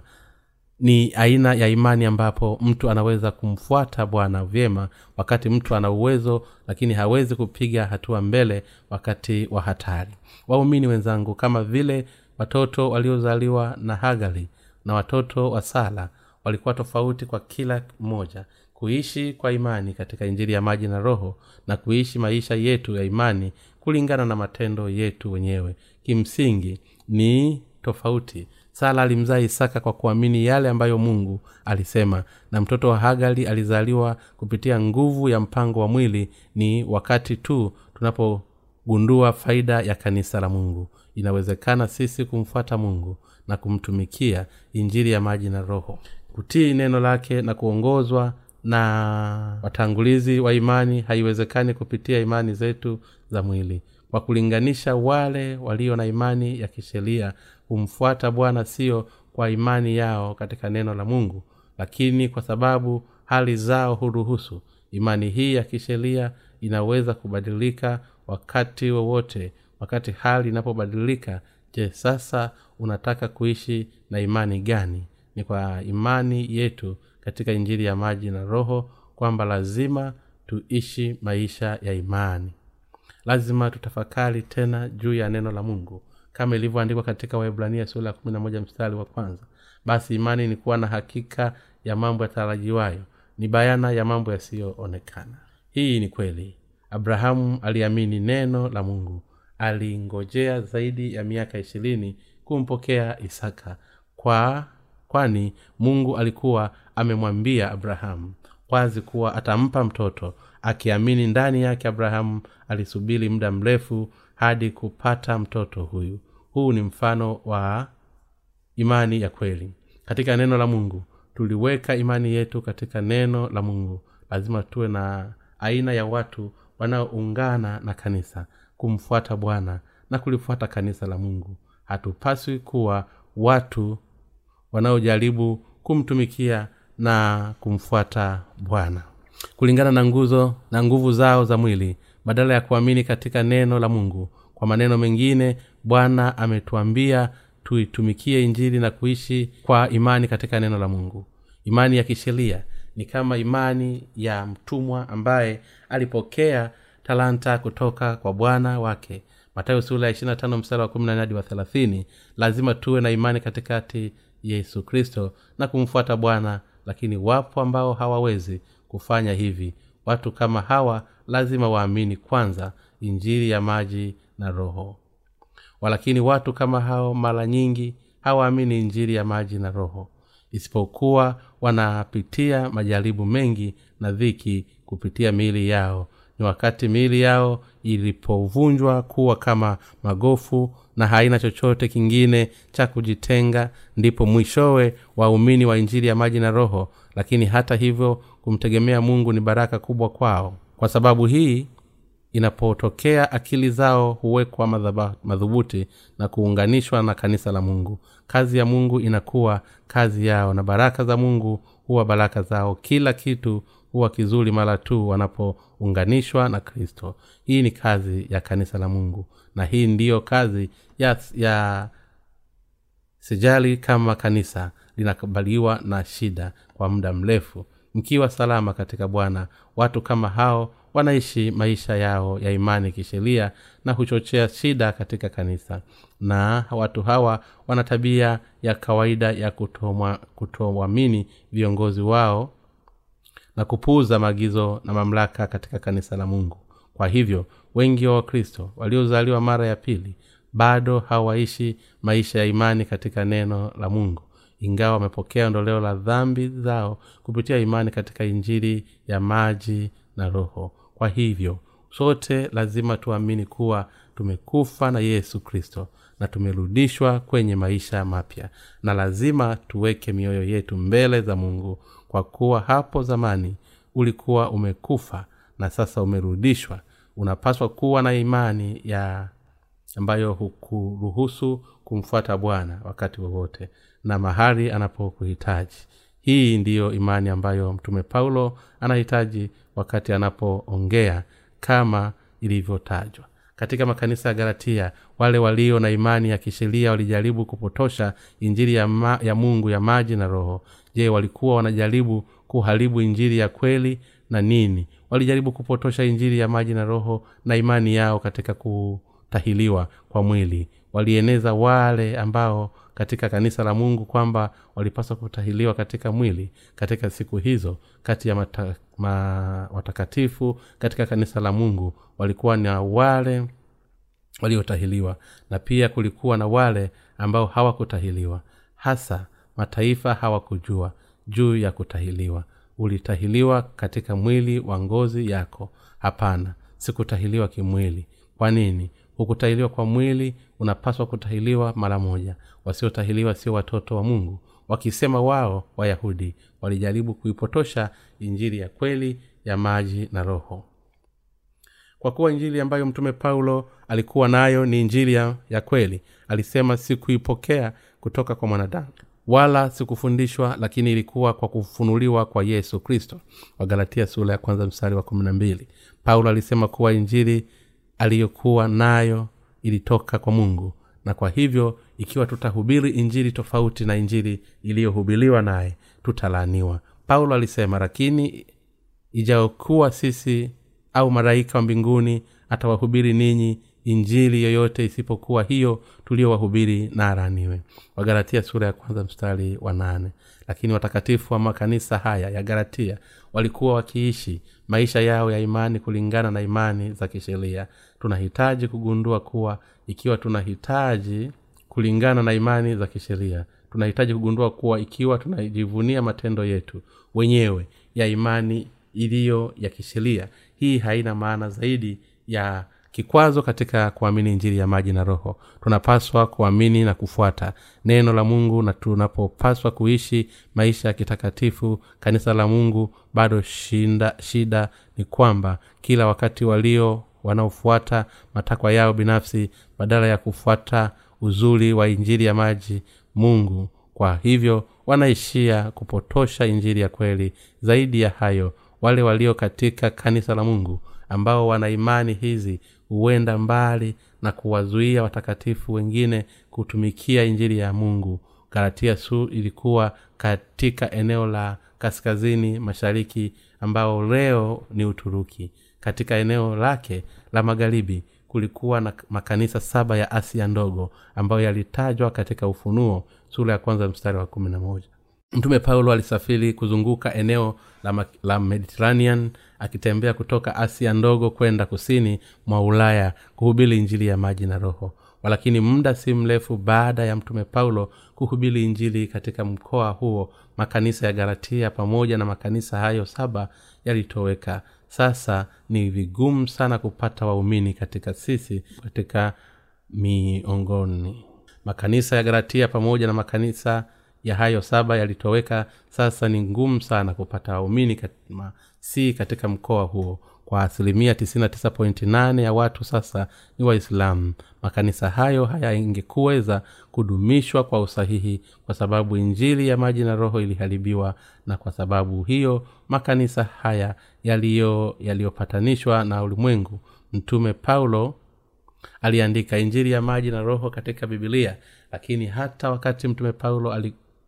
Ni aina ya imani ambapo mtu anaweza kumfuata bwana vyema wakati mtu ana uwezo lakini hawezi kupiga hatua mbele wakati wa hatari. Waumini wenzangu kama vile watoto waliozaliwa na hagali na watoto wa sala walikuwa tofauti kwa kila mmoja kuishi kwa imani katika injili ya maji na roho na kuishi maisha yetu ya imani kulingana na matendo yetu wenyewe. Kimsingi ni tofauti. Sala alimzaa isaka kwa kuamini yale ambayo mungu alisema na mtoto wa hagali alizaliwa kupitia nguvu ya mpango wa mwili. Ni wakati tu tunapogundua faida ya kanisa la mungu inawezekana sisi kumfuata mungu na kumtumikia injili ya maji na roho. Kutii neno lake na kuongozwa na watangulizi wa imani haiwezekani kupitia imani zetu za mwili. Kwa kulinganisha wale walio na imani ya kisheria humfuata bwana sio kwa imani yao katika neno la mungu lakini kwa sababu hali zao huruhusu. Imani hii ya kisheria inaweza kubadilika wakati wowote wakati hali inapobadilika je sasa unataka kuishi na imani gani? Ni kwa imani yetu katika injili ya maji na roho kwamba lazima tuishi maisha ya imani. Lazima tutafakari tena juu ya neno la mungu. Kama ilivyoandikwa katika waibrania sura ya kumi na moja mstari wa kwanza basi imani ni kuwa na hakika ya mambo yatarajiwayo ni bayana ya mambo yasiyoonekana. Hii ni kweli. Abrahamu aliamini neno la mungu alingojea zaidi ya miaka ishirini kumpokea isaka kwa kwani mungu alikuwa amemwambia abrahamu wazi kuwa atampa mtoto akiamini ndani yake abrahamu alisubiri muda mrefu hadi kupata mtoto huyu. Huu ni mfano wa imani ya kweli. Katika neno la mungu tuliweka imani yetu katika neno la mungu. Lazima tuwe na aina ya watu wanaoungana na kanisa kumfuata bwana na kulifuata kanisa la mungu. Hatupaswi kuwa watu wanaojaribu kumtumikia na kumfuata bwana. Kulingana na nguzo na nguvu zao za mwili badala ya kuamini katika neno la mungu kwa maneno mengine bwana ametuambia tuitumikie injili na kuishi kwa imani katika neno la mungu. Imani ya kisheria ni kama imani ya mtumwa ambaye alipokea talanta kutoka kwa bwana wake. Matayo sula ya 25 mstari wa 14 hadi wa 30 lazima tuwe na imani katikati yesu kristo na kumfuata bwana lakini wapo ambao hawawezi kufanya hivi. Watu kama hawa lazima waamini kwanza injili ya maji na roho. Walakini watu kama hao mara nyingi hawaamini injili ya maji na roho. Isipokuwa wanapitia majaribu mengi na dhiki kupitia miili yao ni wakati miili yao ilipovunjwa kuwa kama magofu na haina chochote kingine cha kujitenga ndipo mwishowe waumini wa injili ya maji na roho. Lakini hata hivyo kumtegemea mungu ni baraka kubwa kwao. Kwa sababu hii inapotokea akili zao huwekwa madhubuti na kuunganishwa na kanisa la mungu. Kazi ya mungu inakuwa kazi yao na baraka za mungu huwa baraka zao. Kila kitu huwa kizuri mara tu wanapounganishwa na kristo. Hii ni kazi ya kanisa la mungu na hii ndiyo kazi ya, ya sijali kama kanisa linakubaliwa na shida kwa muda mrefu. Mkiwa salama katika bwana watu kama hao wanaishi maisha yao ya imani kisheria na huchochea shida katika kanisa. Na watu hawa wana tabia ya kawaida ya kutowamini viongozi wao na kupuuza maagizo na mamlaka katika kanisa la mungu. Kwa hivyo wengi wa wakristo waliozaliwa mara ya pili bado hawaishi maisha ya imani katika neno la mungu. Ingawa wamepokea ondoleo la dhambi zao kupitia imani katika injili ya maji na roho. Kwa hivyo sote lazima tuamini kuwa tumekufa na yesu kristo na tumerudishwa kwenye maisha mapya. Na lazima tuweke mioyo yetu mbele za mungu kwa kuwa hapo zamani ulikuwa umekufa na sasa umerudishwa. Unapaswa kuwa na imani ya ambayo hukuruhusu kumfuata bwana wakati wowote na mahali anapokuhitaji. Hii ndiyo imani ambayo mtume paulo anahitaji wakati anapoongea kama ilivyotajwa. Katika makanisa ya galatia wale walio na imani ya kisheria walijaribu kupotosha injili ya, ma, ya mungu ya maji na roho je walikuwa wanajaribu kuharibu injili ya kweli na nini? Walijaribu kupotosha injili ya maji na roho na imani yao katika kutahiliwa kwa mwili. Walieneza wale ambao katika kanisa la mungu kwamba walipaswa kutahiliwa katika mwili katika siku hizo kati ya mata, ma, watakatifu katika kanisa la mungu. Walikuwa na wale waliotahiliwa na pia kulikuwa na wale ambao hawakutahiliwa. Hasa mataifa hawakujua juu ya kutahiliwa. Ulitahiliwa katika mwili wa ngozi yako? Hapana sikutahiliwa kimwili. Kwa nini? Hukutahiliwa kwa mwili unapaswa kutahiliwa mara moja. Wasiotahiliwa sio watoto wa mungu. Wakisema wao wayahudi walijaribu kuipotosha injili ya kweli ya maji na roho. Kwa kuwa injili ambayo mtume paulo alikuwa nayo ni injili ya, ya kweli alisema sikuipokea kutoka kwa mwanadamu wala sikufundishwa lakini ilikuwa kwa kufunuliwa kwa yesu kristo. Wagalatia sura ya kwanza mstari wa kumi na mbili. Paulo alisema kuwa injili aliyokuwa nayo ilitoka kwa mungu na kwa hivyo ikiwa tutahubiri injili tofauti na injili iliyohubiliwa naye tutalaaniwa. Paulo alisema lakini ijaokuwa sisi au malaika wa mbinguni atawahubiri ninyi injili yoyote isipokuwa hiyo tuliyowahubiri na araniwe. Wagalatia sura ya kwanza mstari wa nane. Lakini watakatifu wa makanisa haya ya galatia walikuwa wakiishi maisha yao ya imani kulingana na imani za kisheria. Tunahitaji kugundua kuwa ikiwa tunahitaji kulingana na imani za kisheria tunahitaji kugundua kuwa ikiwa tunajivunia matendo yetu wenyewe ya imani iliyo ya kisheria hii haina maana zaidi ya kikwazo katika kuamini injiri ya maji na roho. Tunapaswa kuamini na kufuata neno la mungu na tunapopaswa kuishi maisha ya kitakatifu kanisa la mungu bado shinda, shida ni kwamba kila wakati walio wanaofuata matakwa yao binafsi badala ya kufuata uzuri wa injiri ya maji mungu. Kwa hivyo wanaishia kupotosha injiri ya kweli. Zaidi ya hayo wale walio katika kanisa la mungu ambao wana imani hizi huenda mbali na kuwazuia watakatifu wengine kutumikia injili ya mungu. Galatia su ilikuwa katika eneo la kaskazini mashariki ambao leo ni uturuki. Katika eneo lake la magharibi kulikuwa na makanisa saba ya asia ndogo ambayo yalitajwa katika ufunuo sura ya kwanza mstari wa kumi na moja mtume paulo alisafiri kuzunguka eneo la, la mediterranean akitembea kutoka asia ndogo kwenda kusini mwa ulaya kuhubiri injili ya maji na roho. Walakini muda si mrefu baada ya mtume paulo kuhubiri injili katika mkoa huo makanisa ya galatia pamoja na makanisa hayo saba yalitoweka. Sasa ni vigumu sana kupata waumini katika sisi katika miongoni. Makanisa ya galatia pamoja na makanisa ya hayo saba yalitoweka sasa ni ngumu sana kupata waumini katima, si katika mkoa huo. Kwa asilimia 99.8 ya watu sasa ni waislamu. Makanisa hayo hayaingekuweza kudumishwa kwa usahihi kwa sababu injili ya maji na roho iliharibiwa na kwa sababu hiyo makanisa haya yaliyopatanishwa na ulimwengu. Mtume paulo aliandika injili ya maji na roho katika bibilia lakini hata wakati mtume paulo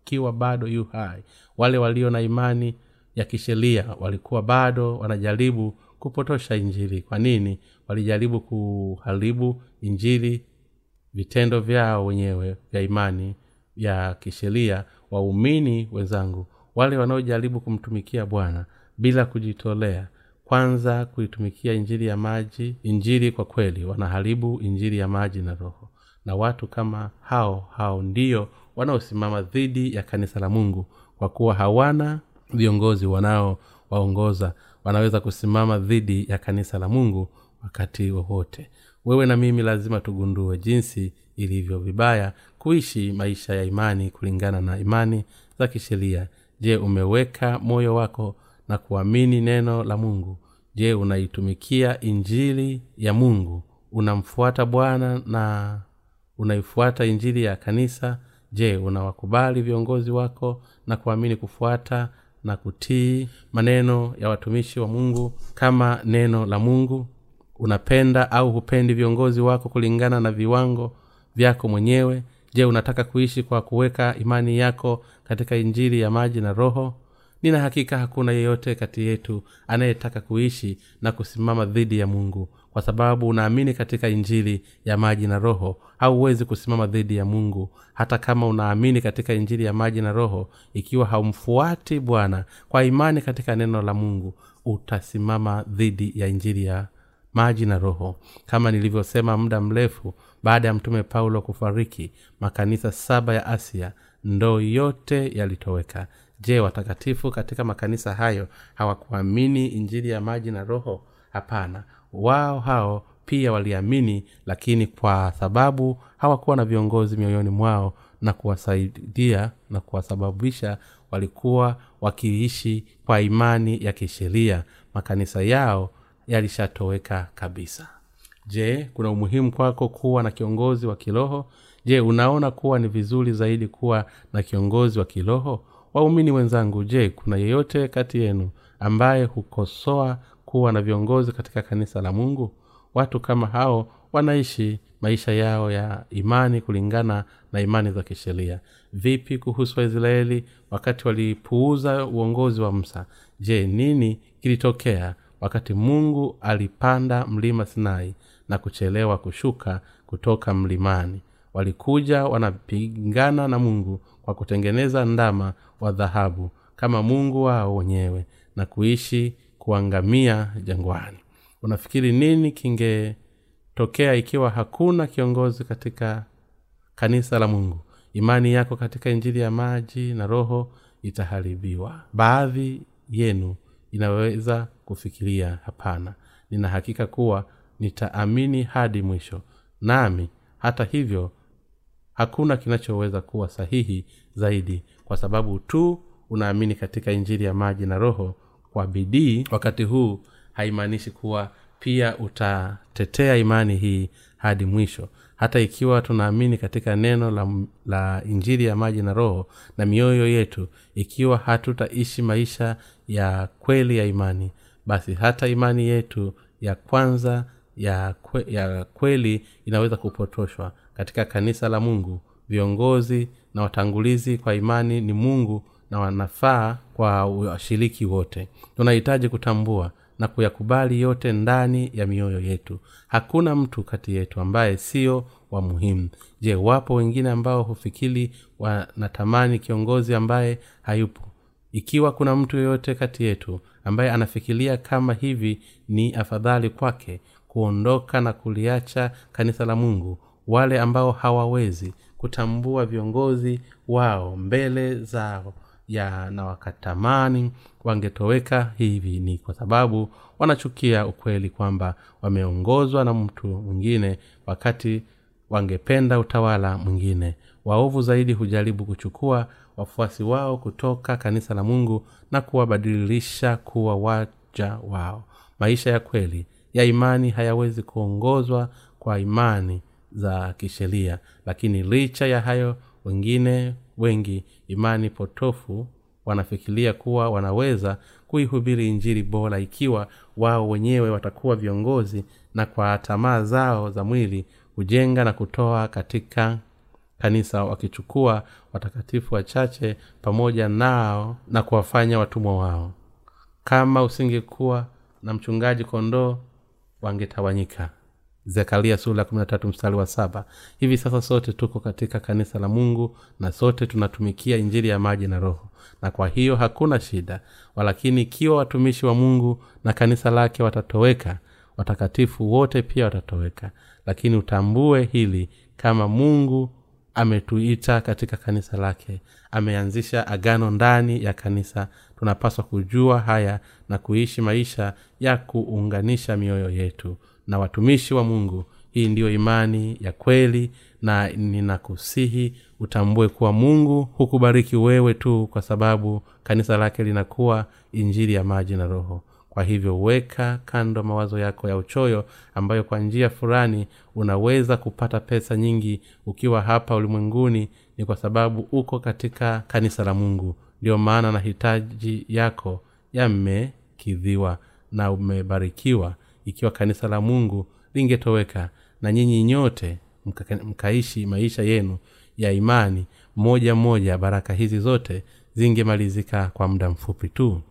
alikiwa bado yu hai. Wale walio na imani ya kisheria walikuwa bado wanajaribu kupotosha injili. Kwa nini? Walijaribu kuharibu injili vitendo vyao wenyewe vya imani ya kisheria waumini wenzangu. Wale wanaojaribu kumtumikia bwana bila kujitolea kwanza kuitumikia injili ya maji injili kwa kweli wanaharibu injili ya maji na roho. Na watu kama hao hao ndio wanaosimama dhidi ya kanisa la mungu kwa kuwa hawana viongozi wanaowaongoza. Wanaweza kusimama dhidi ya kanisa la mungu wakati wowote. Wewe na mimi lazima tugundue jinsi ilivyo vibaya kuishi maisha ya imani kulingana na imani za kisheria. Je umeweka moyo wako na kuamini neno la mungu? Je unaitumikia injili ya mungu? Unamfuata bwana na unaifuata injili ya kanisa je unawakubali viongozi wako na kuamini kufuata na kutii maneno ya watumishi wa mungu kama neno la mungu? Unapenda au hupendi viongozi wako kulingana na viwango vyako mwenyewe? Je unataka kuishi kwa kuweka imani yako katika injili ya maji na roho? Nina hakika hakuna yeyote kati yetu anayetaka kuishi na kusimama dhidi ya mungu kwa sababu unaamini katika injili ya maji na roho hauwezi kusimama dhidi ya mungu. Hata kama unaamini katika injili ya maji na roho ikiwa haumfuati bwana kwa imani katika neno la mungu utasimama dhidi ya injili ya maji na roho. Kama nilivyosema muda mrefu baada ya mtume paulo kufariki makanisa saba ya asia ndoo yote yalitoweka. Je watakatifu katika makanisa hayo hawakuamini injili ya maji na roho? Hapana wao hao pia waliamini lakini kwa sababu hawakuwa na viongozi mioyoni mwao na kuwasaidia na kuwasababisha walikuwa wakiishi kwa imani ya kisheria. Makanisa yao yalishatoweka kabisa. Je kuna umuhimu kwako kuwa na kiongozi wa kiroho? Je unaona kuwa ni vizuri zaidi kuwa na kiongozi wa kiroho? Waumini wenzangu je kuna yeyote kati yenu ambaye hukosoa kuwa na viongozi katika kanisa la mungu? Watu kama hao wanaishi maisha yao ya imani kulingana na imani za kisheria. Vipi kuhusu waisraeli wakati walipuuza uongozi wa musa? Je nini kilitokea wakati mungu alipanda mlima sinai na kuchelewa kushuka kutoka mlimani? Walikuja wanapingana na mungu kwa kutengeneza ndama wa dhahabu kama mungu wao wenyewe na kuishi kuangamia jangwani. Unafikiri nini kingetokea ikiwa hakuna kiongozi katika kanisa la mungu? Imani yako katika injili ya maji na roho itaharibiwa. Baadhi yenu inaweza kufikiria hapana nina hakika kuwa nitaamini hadi mwisho. Nami hata hivyo hakuna kinachoweza kuwa sahihi zaidi kwa sababu tu unaamini katika injili ya maji na roho kwa bidii wakati huu haimaanishi kuwa pia utatetea imani hii hadi mwisho. Hata ikiwa tunaamini katika neno la, la injili ya maji na roho na mioyo yetu ikiwa hatutaishi maisha ya kweli ya imani basi hata imani yetu ya kwanza ya, kwe, ya kweli inaweza kupotoshwa katika kanisa la mungu. Viongozi na watangulizi kwa imani ni mungu na wanafaa kwa washiriki wote. Tunahitaji kutambua na kuyakubali yote ndani ya mioyo yetu. Hakuna mtu kati yetu ambaye sio wa muhimu. Je wapo wengine ambao hufikiri wanatamani kiongozi ambaye hayupo? Ikiwa kuna mtu yeyote kati yetu ambaye anafikiria kama hivi ni afadhali kwake kuondoka na kuliacha kanisa la mungu. Wale ambao hawawezi kutambua viongozi wao mbele zao ya na wakatamani wangetoweka hivi ni kwa sababu wanachukia ukweli kwamba wameongozwa na mtu mwingine wakati wangependa utawala mwingine. Waovu zaidi hujaribu kuchukua wafuasi wao kutoka kanisa la mungu na kuwabadilisha kuwa waja wao. Maisha ya kweli ya imani hayawezi kuongozwa kwa imani za kisheria lakini licha ya hayo wengine wengi imani potofu wanafikiria kuwa wanaweza kuihubiri injiri bora ikiwa wao wenyewe watakuwa viongozi na kwa tamaa zao za mwili hujenga na kutoa katika kanisa wakichukua watakatifu wachache pamoja nao na kuwafanya watumwa wao. Kama usingekuwa na mchungaji kondoo wangetawanyika zekaria sura mstari wa saba. Hivi sasa sote tuko katika kanisa la mungu na sote tunatumikia injili ya maji na roho. Na kwa hiyo hakuna shida. Walakini ikiwa watumishi wa mungu na kanisa lake watatoweka watakatifu wote pia watatoweka. Lakini utambue hili kama mungu ametuita katika kanisa lake. Ameanzisha agano ndani ya kanisa. Tunapaswa kujua haya na kuishi maisha ya kuunganisha mioyo yetu na watumishi wa mungu. Hii ndiyo imani ya kweli na ninakusihi utambue kuwa mungu hukubariki wewe tu kwa sababu kanisa lake linakuwa injili ya maji na roho. Kwa hivyo weka kando mawazo yako ya uchoyo ambayo kwa njia fulani unaweza kupata pesa nyingi ukiwa hapa ulimwenguni ni kwa sababu uko katika kanisa la mungu. Ndiyo maana na hitaji yako yamekidhiwa na umebarikiwa ikiwa kanisa la mungu lingetoweka na nyinyi nyote mka, mkaishi maisha yenu ya imani mmoja mmoja baraka hizi zote zingemalizika kwa muda mfupi tu.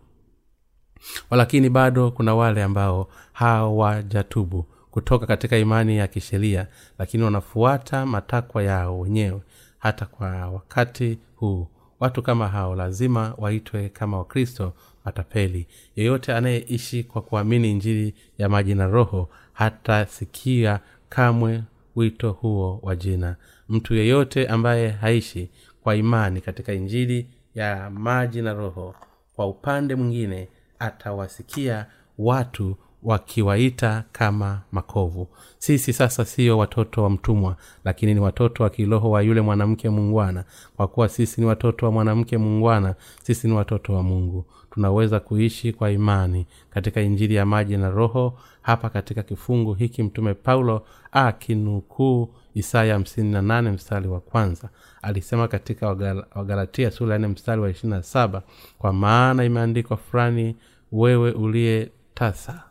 Walakini bado kuna wale ambao hawajatubu kutoka katika imani ya kisheria lakini wanafuata matakwa yao wenyewe hata kwa wakati huu. Watu kama hao lazima waitwe kama wakristo matapeli yeyote anayeishi kwa kuamini injili ya maji na roho hatasikia kamwe wito huo wa jina. Mtu yeyote ambaye haishi kwa imani katika injili ya maji na roho kwa upande mwingine atawasikia watu wakiwaita kama makovu. Sisi sasa sio watoto wa mtumwa lakini ni watoto wa kiroho wa yule mwanamke mungwana. Kwa kuwa sisi ni watoto wa mwanamke mungwana sisi ni watoto wa mungu tunaweza kuishi kwa imani katika injili ya maji na roho hapa katika kifungu hiki mtume paulo akinukuu isaya 58 mstari wa kwanza. Alisema katika wagalatia sura nne mstari wa ishirina saba kwa maana imeandikwa fulani wewe uliye tasa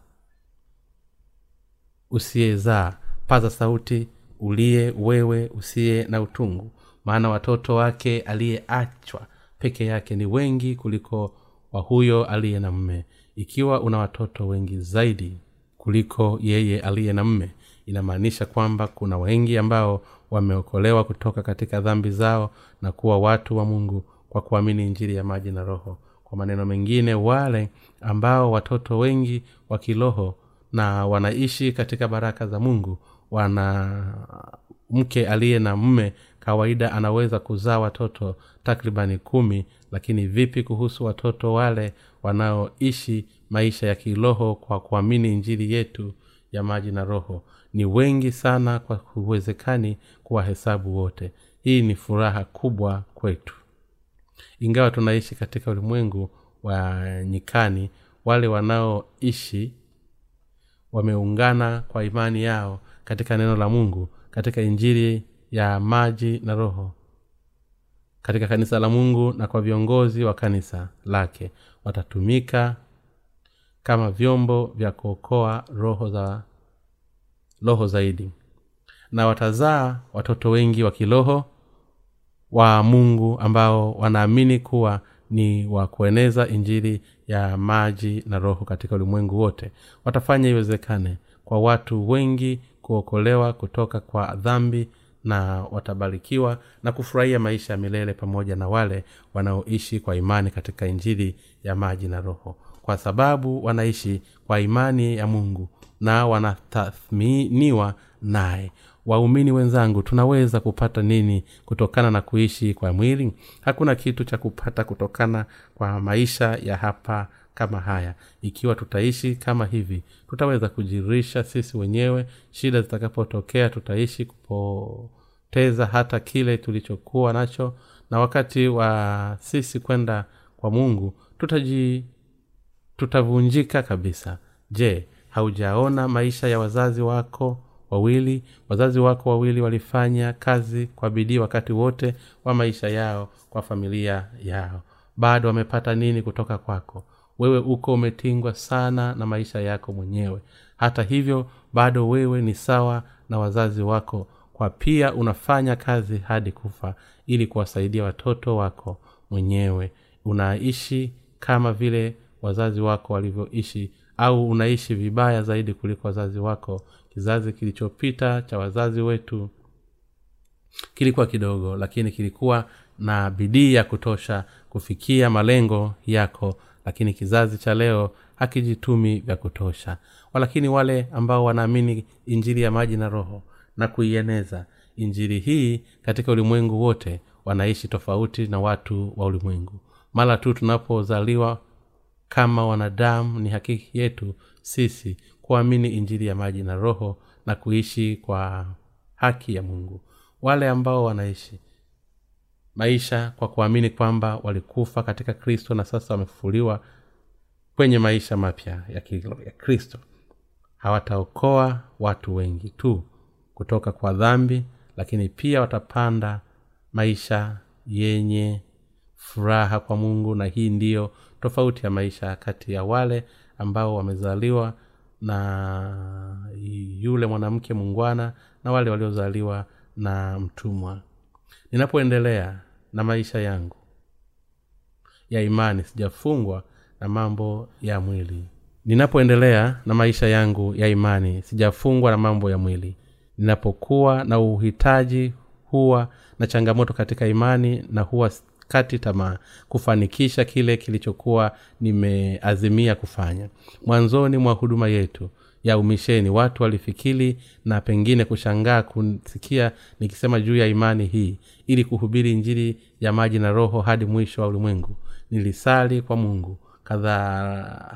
usiyezaa. Paza sauti uliye wewe usiye na utungu. Maana watoto wake aliyeachwa peke yake ni wengi kuliko wa huyo aliye na mme. Ikiwa una watoto wengi zaidi kuliko yeye aliye na mme inamaanisha kwamba kuna wengi ambao wameokolewa kutoka katika dhambi zao na kuwa watu wa mungu kwa kuamini injili ya maji na roho. Kwa maneno mengine wale ambao watoto wengi wa kiroho na wanaishi katika baraka za mungu wana mke aliye na mme kawaida anaweza kuzaa watoto takribani kumi lakini vipi kuhusu watoto wale wanaoishi maisha ya kiroho kwa kuamini injili yetu ya maji na roho? Ni wengi sana kwa huwezekani kuwahesabu wote. Hii ni furaha kubwa kwetu. Ingawa tunaishi katika ulimwengu wa nyikani wale wanaoishi wameungana kwa imani yao katika neno la mungu katika injili ya maji na roho katika kanisa la mungu na kwa viongozi wa kanisa lake. Watatumika kama vyombo vya kuokoa roho za roho zaidi. Na watazaa watoto wengi wa kiroho wa mungu ambao wanaamini kuwa ni wa kueneza injili ya maji na roho katika ulimwengu wote. Watafanya iwezekane kwa watu wengi kuokolewa kutoka kwa dhambi na watabarikiwa na kufurahia maisha ya milele pamoja na wale wanaoishi kwa imani katika injili ya maji na roho. Kwa sababu wanaishi kwa imani ya mungu na wanatathminiwa naye. Waumini wenzangu tunaweza kupata nini kutokana na kuishi kwa mwili? Hakuna kitu cha kupata kutokana kwa maisha ya hapa kama haya. Ikiwa tutaishi kama hivi tutaweza kujirisha sisi wenyewe. Shida zitakapotokea tutaishi kupoteza hata kile tulichokuwa nacho. Na wakati wa sisi kwenda kwa mungu tutaji tutavunjika kabisa. Je haujaona maisha ya wazazi wako wawili? Wazazi wako wawili walifanya kazi kwa bidii wakati wote wa maisha yao kwa familia yao. Bado wamepata nini kutoka kwako wewe uko umetingwa sana na maisha yako mwenyewe. Hata hivyo bado wewe ni sawa na wazazi wako kwa pia unafanya kazi hadi kufa ili kuwasaidia watoto wako mwenyewe. Unaishi kama vile wazazi wako walivyoishi au unaishi vibaya zaidi kuliko wazazi wako. Kizazi kilichopita cha wazazi wetu kilikuwa kidogo lakini kilikuwa na bidii ya kutosha kufikia malengo yako lakini kizazi cha leo hakijitumi vya kutosha. Walakini wale ambao wanaamini injili ya maji na roho na kuieneza injili hii katika ulimwengu wote wanaishi tofauti na watu wa ulimwengu. Mara tu tunapozaliwa kama wanadamu ni hakiki yetu sisi kuamini injili ya maji na roho na kuishi kwa haki ya mungu. Wale ambao wanaishi maisha kwa kuamini kwamba walikufa katika kristo na sasa wamefufuliwa kwenye maisha mapya ya kristo. Hawataokoa watu wengi tu kutoka kwa dhambi lakini pia watapanda maisha yenye furaha kwa mungu na hii ndiyo tofauti ya maisha kati ya wale ambao wamezaliwa na yule mwanamke mungwana na wale waliozaliwa na mtumwa ninapoendelea na maisha yangu ya imani sijafungwa na mambo ya mwili. Ninapoendelea na maisha yangu ya imani sijafungwa na mambo ya mwili. Ninapokuwa na uhitaji huwa na changamoto katika imani na huwa kati tamaa kufanikisha kile kilichokuwa nimeazimia kufanya. Mwanzoni mwa huduma yetu ya umisheni. Watu walifikiri na pengine kushangaa kusikia nikisema juu ya imani hii ili kuhubiri injili ya maji na roho hadi mwisho wa ulimwengu. Nilisali kwa mungu kadha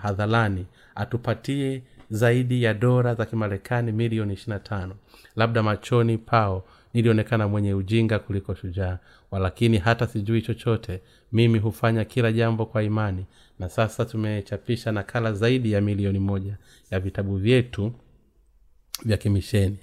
hadharani atupatie zaidi ya dora za kimarekani milioni 25 labda machoni pao nilionekana mwenye ujinga kuliko shujaa. Walakini hata sijui chochote. Mimi hufanya kila jambo kwa imani na sasa tumechapisha nakala zaidi ya milioni moja ya vitabu vyetu vya kimisheni.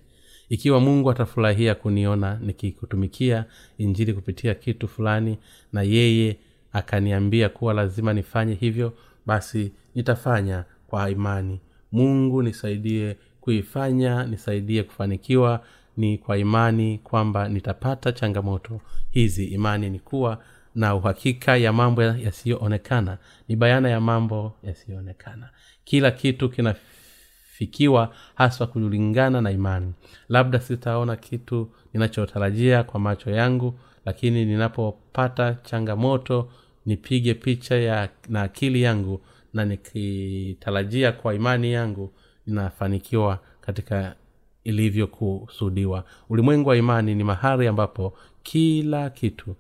Ikiwa mungu atafurahia kuniona nikikutumikia injili kupitia kitu fulani na yeye akaniambia kuwa lazima nifanye hivyo basi nitafanya kwa imani. Mungu nisaidie kuifanya nisaidie kufanikiwa ni kwa imani kwamba nitapata changamoto hizi. Imani ni kuwa na uhakika ya mambo yasiyoonekana. Ni bayana ya mambo yasiyoonekana. Kila kitu kinafikiwa haswa kulingana na imani. Labda sitaona kitu ninachotarajia kwa macho yangu lakini ninapopata changamoto nipige picha ya na akili yangu na nikitarajia kwa imani yangu ninafanikiwa katika ilivyokusudiwa. Ulimwengu wa imani ni mahali ambapo kila kitu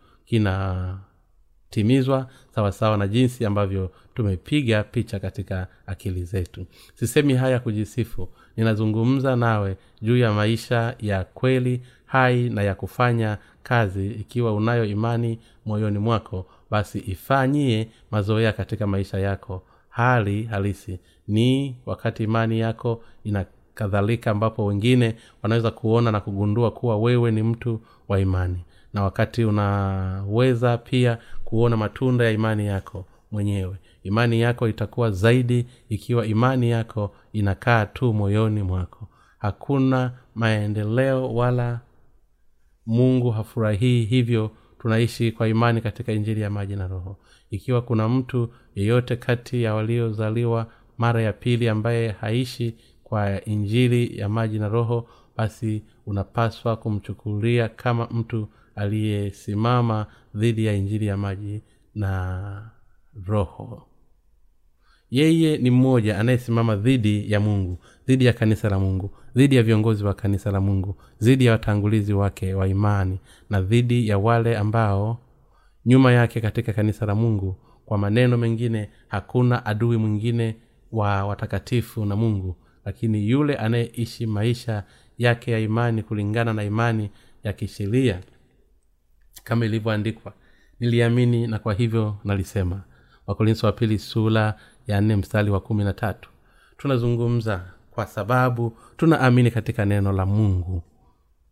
kinatimizwa sawasawa na jinsi ambavyo tumepiga picha katika akili zetu. Sisemi haya kujisifu ninazungumza nawe juu ya maisha ya kweli hai na ya kufanya kazi. Ikiwa unayo imani moyoni mwako basi ifanyie mazoea katika maisha yako. Hali halisi ni wakati imani yako ina kadhalika ambapo wengine wanaweza kuona na kugundua kuwa wewe ni mtu wa imani na wakati unaweza pia kuona matunda ya imani yako mwenyewe. Imani yako itakuwa zaidi ikiwa imani yako inakaa tu moyoni mwako. Hakuna maendeleo wala mungu hafurahii hivyo tunaishi kwa imani katika injili ya maji na roho. Ikiwa kuna mtu yeyote kati ya waliozaliwa mara ya pili ambaye haishi kwa injili ya maji na roho basi unapaswa kumchukulia kama mtu aliyesimama dhidi ya injili ya maji na roho. Yeye ni mmoja anayesimama dhidi ya mungu dhidi ya kanisa la mungu dhidi ya viongozi wa kanisa la mungu dhidi ya watangulizi wake wa imani na dhidi ya wale ambao nyuma yake katika kanisa la mungu kwa maneno mengine hakuna adui mwingine wa watakatifu na mungu lakini yule anayeishi maisha yake ya imani kulingana na imani ya kisheria kama ilivyoandikwa. Niliamini na kwa hivyo nalisema. Wakorinso wa pili sula ya nne mstari wa kumi na tatu. Tunazungumza kwa sababu tunaamini katika neno la mungu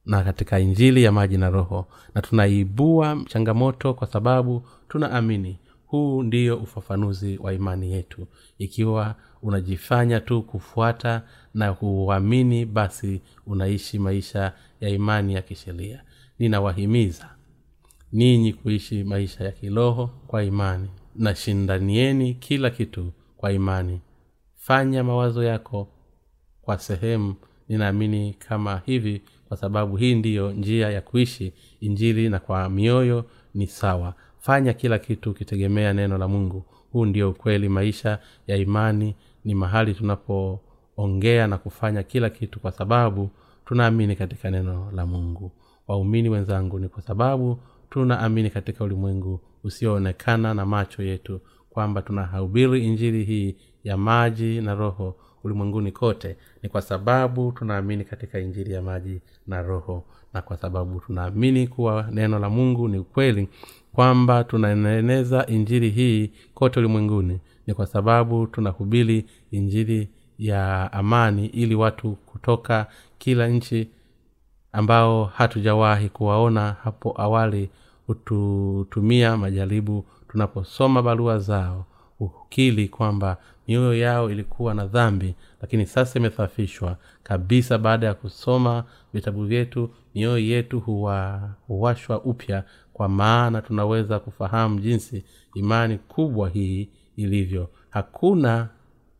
na katika injili ya maji na roho na tunaibua changamoto kwa sababu tunaamini huu ndiyo ufafanuzi wa imani yetu. Ikiwa unajifanya tu kufuata na kuamini basi unaishi maisha ya imani ya kisheria. Ninawahimiza ninyi kuishi maisha ya kiroho kwa imani na shindanieni kila kitu kwa imani. Fanya mawazo yako kwa sehemu. Ninaamini kama hivi kwa sababu hii ndiyo njia ya kuishi. Injili na kwa mioyo ni sawa. Fanya kila kitu ukitegemea neno la mungu. Huu ndio ukweli. Maisha ya imani ni mahali tunapoongea na kufanya kila kitu kwa sababu tunaamini katika neno la mungu. Waumini wenzangu ni kwa sababu tunaamini katika ulimwengu usioonekana na macho yetu kwamba tunahubiri injili hii ya maji na roho ulimwenguni kote. Ni kwa sababu tunaamini katika injili ya maji na roho na kwa sababu tunaamini kuwa neno la mungu ni ukweli kwamba tunaeneza injili hii kote ulimwenguni. Ni kwa sababu tunahubiri injili ya amani ili watu kutoka kila nchi ambao hatujawahi kuwaona hapo awali hututumia majaribu tunaposoma barua zao ukili kwamba mioyo yao ilikuwa na dhambi lakini sasa imesafishwa kabisa. Baada ya kusoma vitabu vyetu mioyo yetu huwa, huwashwa upya kwa maana tunaweza kufahamu jinsi imani kubwa hii ilivyo. Hakuna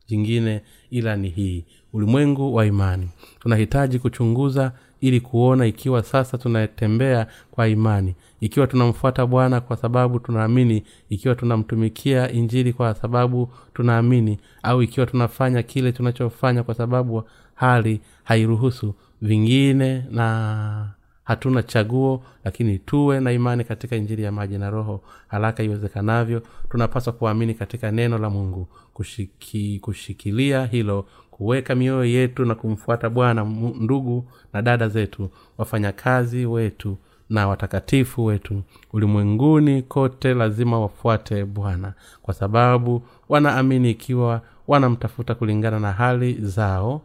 jingine ila ni hii ulimwengu wa imani. Tunahitaji kuchunguza ili kuona ikiwa sasa tunatembea kwa imani. Ikiwa tunamfuata bwana kwa sababu tunaamini ikiwa tunamtumikia injili kwa sababu tunaamini au ikiwa tunafanya kile tunachofanya kwa sababu hali hairuhusu. Vingine na hatuna chaguo lakini tuwe na imani katika injili ya maji na roho. Haraka iwezekanavyo tunapaswa kuamini katika neno la mungu. Kushiki, kushikilia hilo kuweka mioyo yetu na kumfuata bwana ndugu na dada zetu wafanyakazi wetu na watakatifu wetu ulimwenguni kote lazima wafuate bwana kwa sababu wanaamini ikiwa wanamtafuta kulingana na hali zao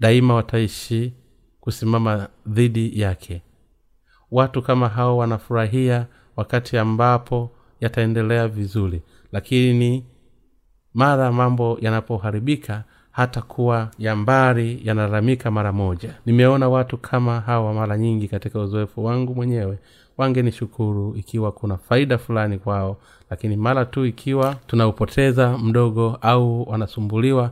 daima wataishi kusimama dhidi yake. Watu kama hao wanafurahia wakati ambapo yataendelea vizuri lakini mara mambo yanapoharibika hata kuwa ya mbari yanalalamika mara moja. Nimeona watu kama hawa mara nyingi katika uzoefu wangu mwenyewe. Wangenishukuru ikiwa kuna faida fulani kwao lakini mara tu ikiwa tunaupoteza mdogo au wanasumbuliwa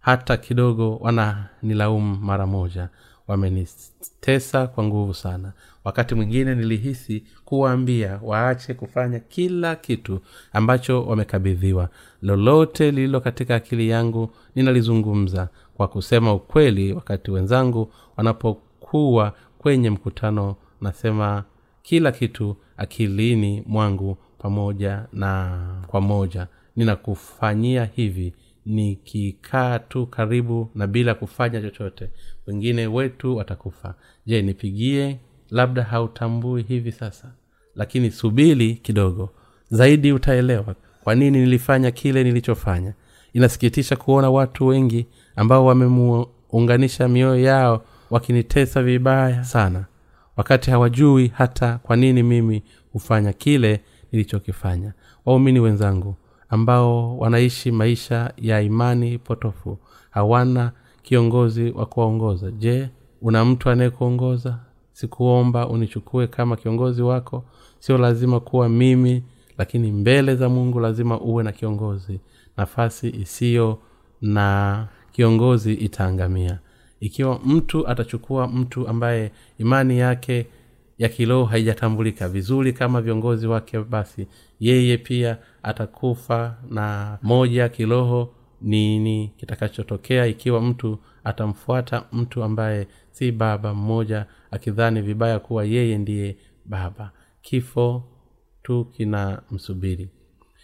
hata kidogo wananilaumu mara moja. Wamenitesa kwa nguvu sana wakati mwingine nilihisi kuwaambia waache kufanya kila kitu ambacho wamekabidhiwa. Lolote lililo katika akili yangu ninalizungumza kwa kusema ukweli wakati wenzangu wanapokuwa kwenye mkutano. Nasema kila kitu akilini mwangu pamoja na kwa moja. Ninakufanyia hivi nikikaa tu karibu na bila kufanya chochote. Wengine wetu watakufa. Je nipigie labda hautambui hivi sasa lakini subili kidogo. Zaidi utaelewa kwa nini nilifanya kile nilichofanya. Inasikitisha kuona watu wengi ambao wamemuunganisha mioyo yao wakinitesa vibaya sana wakati hawajui hata kwa nini mimi hufanya kile nilichokifanya. Waumini wenzangu ambao wanaishi maisha ya imani potofu hawana kiongozi wa kuwaongoza. Je una mtu anayekuongoza sikuomba unichukue kama kiongozi wako. Sio lazima kuwa mimi lakini mbele za mungu lazima uwe na kiongozi. Nafasi isiyo na kiongozi itaangamia. Ikiwa mtu atachukua mtu ambaye imani yake ya kiroho haijatambulika vizuri kama viongozi wake basi yeye pia atakufa na moja kiroho nini kitakachotokea ikiwa mtu atamfuata mtu ambaye si baba mmoja akidhani vibaya kuwa yeye ndiye baba. Kifo tu kina msubiri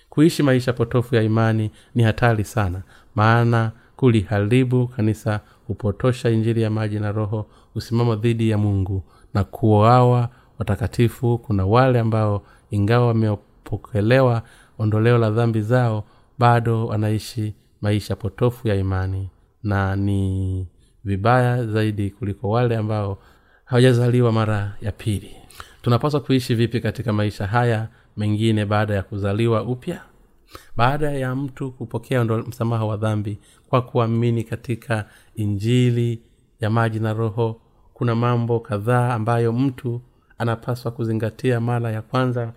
kuishi maisha potofu ya imani ni hatari sana maana kuliharibu kanisa hupotosha injili ya maji na roho husimama dhidi ya mungu na kuoawa watakatifu kuna wale ambao ingawa wamepokelewa ondoleo la dhambi zao bado wanaishi maisha potofu ya imani. Na ni vibaya zaidi kuliko wale ambao hawajazaliwa mara ya pili. Tunapaswa kuishi vipi katika maisha haya mengine baada ya kuzaliwa upya? Baada ya mtu kupokea ndo msamaha wa dhambi kwa kuamini katika injili ya maji na roho kuna mambo kadhaa ambayo mtu anapaswa kuzingatia. Mara ya kwanza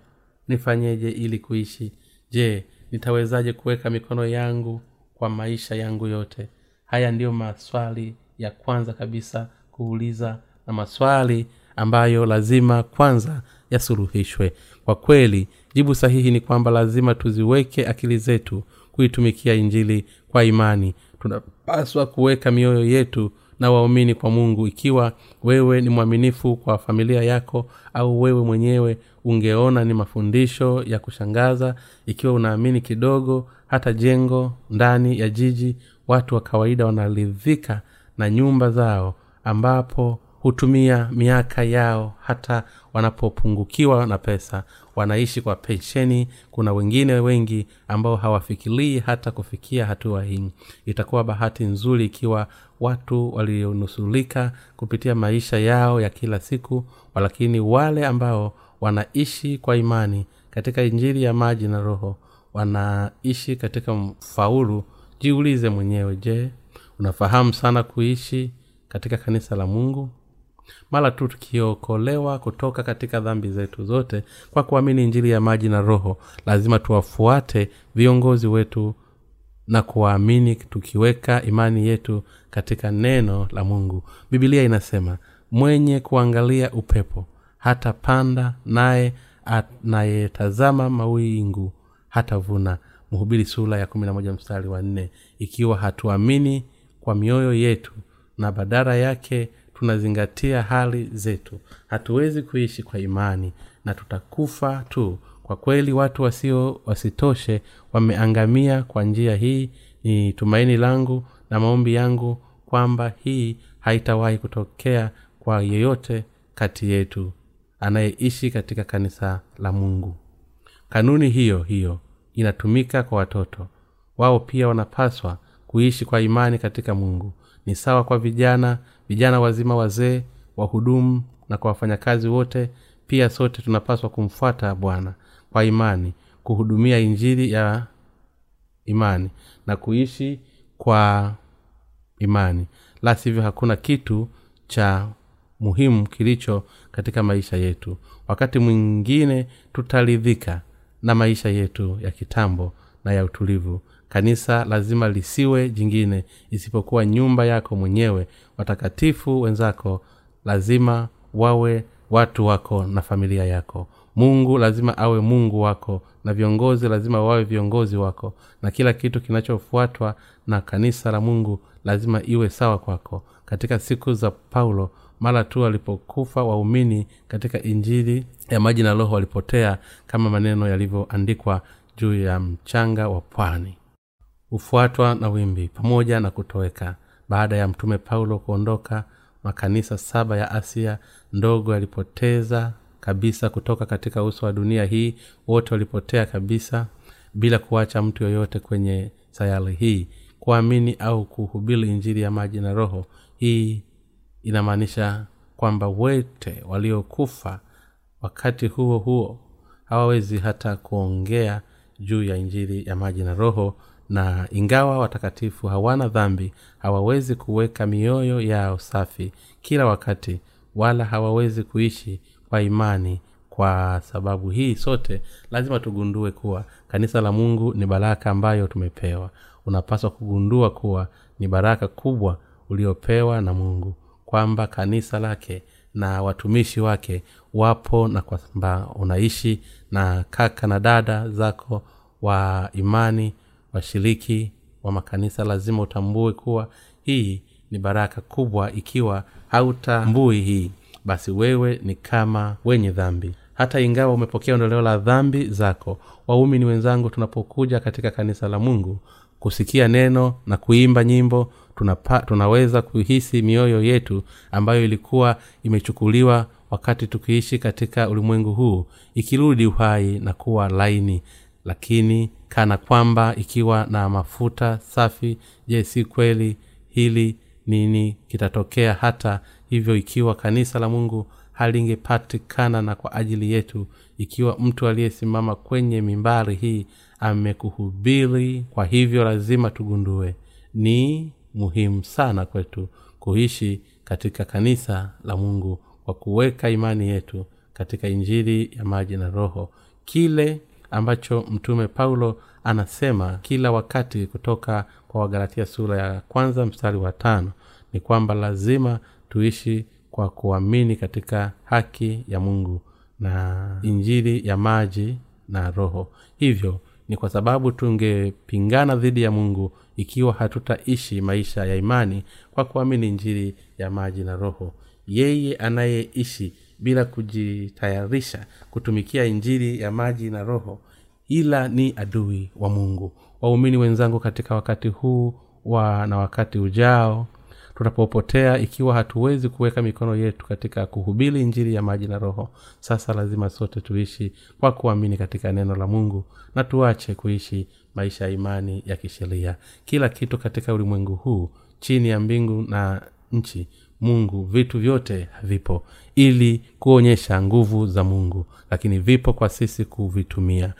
nifanyeje ili kuishi? Je nitawezaje kuweka mikono yangu kwa maisha yangu yote? Haya ndiyo maswali ya kwanza kabisa kuuliza na maswali ambayo lazima kwanza yasuluhishwe. Kwa kweli jibu sahihi ni kwamba lazima tuziweke akili zetu kuitumikia injili kwa imani. Tunapaswa kuweka mioyo yetu na waumini kwa mungu. Ikiwa wewe ni mwaminifu kwa familia yako au wewe mwenyewe ungeona ni mafundisho ya kushangaza ikiwa unaamini kidogo hata jengo ndani ya jiji watu wa kawaida wanaridhika na nyumba zao ambapo hutumia miaka yao hata wanapopungukiwa na pesa wanaishi kwa pensheni. Kuna wengine wengi ambao hawafikirii hata kufikia hatua hii. Itakuwa bahati nzuri ikiwa watu walionusulika kupitia maisha yao ya kila siku walakini wale ambao wanaishi kwa imani katika injili ya maji na roho wanaishi katika mfaulu. Jiulize mwenyewe je unafahamu sana kuishi katika kanisa la mungu mara tu tukiokolewa kutoka katika dhambi zetu zote kwa kuamini injili ya maji na roho lazima tuwafuate viongozi wetu na kuwaamini tukiweka imani yetu katika neno la mungu. Bibilia inasema mwenye kuangalia upepo hata panda naye anayetazama mawingu hatavuna. Mhubiri sura ya kumi na moja mstari wa nne. Ikiwa hatuamini kwa mioyo yetu na badara yake tunazingatia hali zetu. Hatuwezi kuishi kwa imani na tutakufa tu. Kwa kweli watu wasio wasitoshe wameangamia kwa njia hii. Ni tumaini langu na maombi yangu kwamba hii haitawahi kutokea kwa yeyote kati yetu anayeishi katika kanisa la mungu. Kanuni hiyo hiyo inatumika kwa watoto. Wao pia wanapaswa kuishi kwa imani katika mungu. Ni sawa kwa vijana vijana wazima wazee wahudumu na kwa wafanyakazi wote pia sote tunapaswa kumfuata bwana kwa imani kuhudumia injili ya imani na kuishi kwa imani. La sivyo hakuna kitu cha muhimu kilicho katika maisha yetu. Wakati mwingine tutaridhika na maisha yetu ya kitambo na ya utulivu kanisa lazima lisiwe jingine isipokuwa nyumba yako mwenyewe. Watakatifu wenzako lazima wawe watu wako na familia yako. Mungu lazima awe mungu wako na viongozi lazima wawe viongozi wako na kila kitu kinachofuatwa na kanisa la mungu lazima iwe sawa kwako. Katika siku za paulo mara tu walipokufa waumini katika injili ya maji na roho walipotea kama maneno yalivyoandikwa juu ya mchanga wa pwani hufuatwa na wimbi pamoja na kutoweka. Baada ya mtume paulo kuondoka makanisa saba ya asia ndogo yalipoteza kabisa kutoka katika uso wa dunia hii wote walipotea kabisa bila kuacha mtu yoyote kwenye sayari hii. Kuamini au kuhubiri injili ya maji na roho hii inamaanisha kwamba wote waliokufa wakati huo huo hawawezi hata kuongea juu ya injili ya maji na roho na ingawa watakatifu hawana dhambi hawawezi kuweka mioyo yao safi kila wakati wala hawawezi kuishi kwa imani kwa sababu hii sote lazima tugundue kuwa kanisa la mungu ni baraka ambayo tumepewa. Unapaswa kugundua kuwa ni baraka kubwa uliopewa na mungu kwamba kanisa lake na watumishi wake wapo na kwamba unaishi na kaka na dada zako wa imani washiriki wa makanisa lazima utambue kuwa hii ni baraka kubwa ikiwa hautambui hii. Basi wewe ni kama wenye dhambi. Hata ingawa umepokea ondoleo la dhambi zako waumini wenzangu tunapokuja katika kanisa la mungu kusikia neno na kuimba nyimbo tunapa, tunaweza kuhisi mioyo yetu ambayo ilikuwa imechukuliwa wakati tukiishi katika ulimwengu huu ikirudi uhai na kuwa laini lakini kana kwamba ikiwa na mafuta safi je si kweli hili nini kitatokea? Hata hivyo ikiwa kanisa la mungu halingepatikana na kwa ajili yetu ikiwa mtu aliyesimama kwenye mimbari hii amekuhubiri kwa hivyo lazima tugundue ni muhimu sana kwetu kuishi katika kanisa la mungu kwa kuweka imani yetu katika injili ya maji na roho. Kile ambacho mtume paulo anasema kila wakati kutoka kwa wagalatia sura ya kwanza mstari wa tano ni kwamba lazima tuishi kwa kuamini katika haki ya mungu na injili ya maji na roho. Hivyo ni kwa sababu tungepingana dhidi ya mungu ikiwa hatutaishi maisha ya imani kwa kuamini injili ya maji na roho. Yeye anayeishi bila kujitayarisha kutumikia injili ya maji na roho ila ni adui wa mungu. Waumini wenzangu katika wakati huu wa na wakati ujao tutapopotea ikiwa hatuwezi kuweka mikono yetu katika kuhubiri injili ya maji na roho sasa lazima sote tuishi kwa kuamini katika neno la mungu na tuache kuishi maisha ya imani ya kisheria. Kila kitu katika ulimwengu huu chini ya mbingu na nchi mungu vitu vyote vipo ili kuonyesha nguvu za mungu lakini vipo kwa sisi kuvitumia.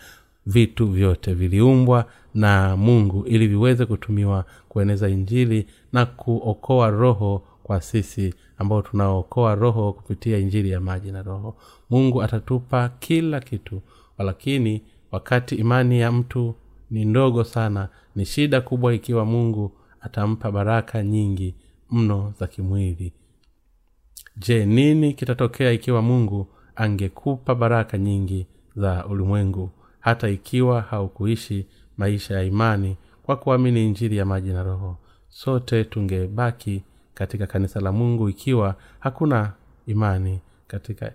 Vitu vyote viliumbwa na mungu ili viweze kutumiwa kueneza injili na kuokoa roho kwa sisi ambao tunaokoa roho kupitia injili ya maji na roho. Mungu atatupa kila kitu lakini wakati imani ya mtu ni ndogo sana ni shida kubwa ikiwa mungu atampa baraka nyingi mno za kimwili. Je nini kitatokea ikiwa mungu angekupa baraka nyingi za ulimwengu hata ikiwa haukuishi maisha ya imani kwa kuamini injili ya maji na roho? Sote tungebaki katika kanisa la mungu ikiwa hakuna imani katika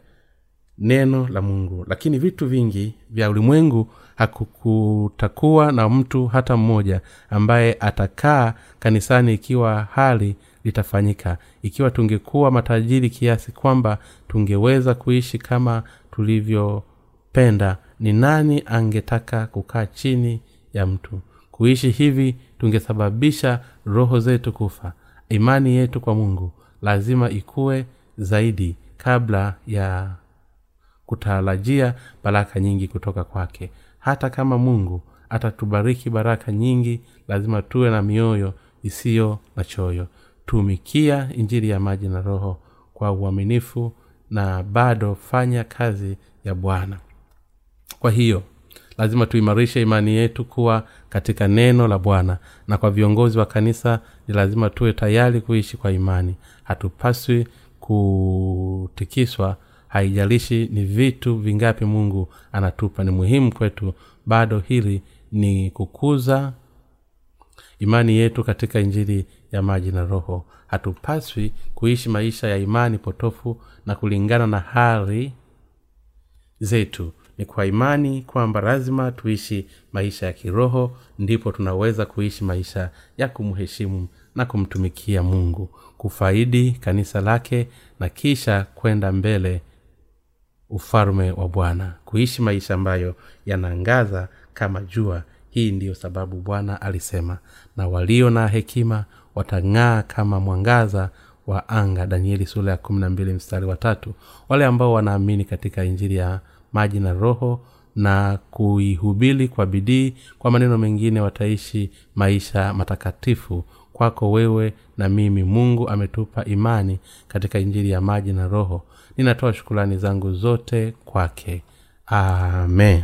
neno la mungu. Lakini vitu vingi vya ulimwengu hakukutakuwa na mtu hata mmoja ambaye atakaa kanisani ikiwa hali litafanyika. Ikiwa tungekuwa matajiri kiasi kwamba tungeweza kuishi kama tulivyopenda ni nani angetaka kukaa chini ya mtu? Kuishi hivi tungesababisha roho zetu kufa imani yetu kwa mungu. Lazima ikuwe zaidi kabla ya kutarajia baraka nyingi kutoka kwake. Hata kama mungu atatubariki baraka nyingi lazima tuwe na mioyo isiyo na choyo tumikia injili ya maji na roho kwa uaminifu na bado fanya kazi ya bwana. Kwa hiyo lazima tuimarishe imani yetu kuwa katika neno la bwana na kwa viongozi wa kanisa ni lazima tuwe tayari kuishi kwa imani. Hatupaswi kutikiswa haijalishi ni vitu vingapi mungu anatupa. Ni muhimu kwetu bado hili ni kukuza imani yetu katika injili ya maji na roho. Hatupaswi kuishi maisha ya imani potofu na kulingana na hali zetu. Ni kwa imani kwamba lazima tuishi maisha ya kiroho ndipo tunaweza kuishi maisha ya kumheshimu na kumtumikia mungu kufaidi kanisa lake na kisha kwenda mbele ufalme wa bwana. Kuishi maisha ambayo yanaangaza kama jua hii ndiyo sababu bwana alisema na walio na hekima watang'aa kama mwangaza wa anga. Danieli sura ya kumi na mbili mstari wa tatu. Wale ambao wanaamini katika injili ya maji na roho na kuihubiri kwa bidii kwa maneno mengine wataishi maisha matakatifu. Kwako wewe na mimi mungu ametupa imani katika injili ya maji na roho. Ninatoa shukulani zangu zote kwake. Amen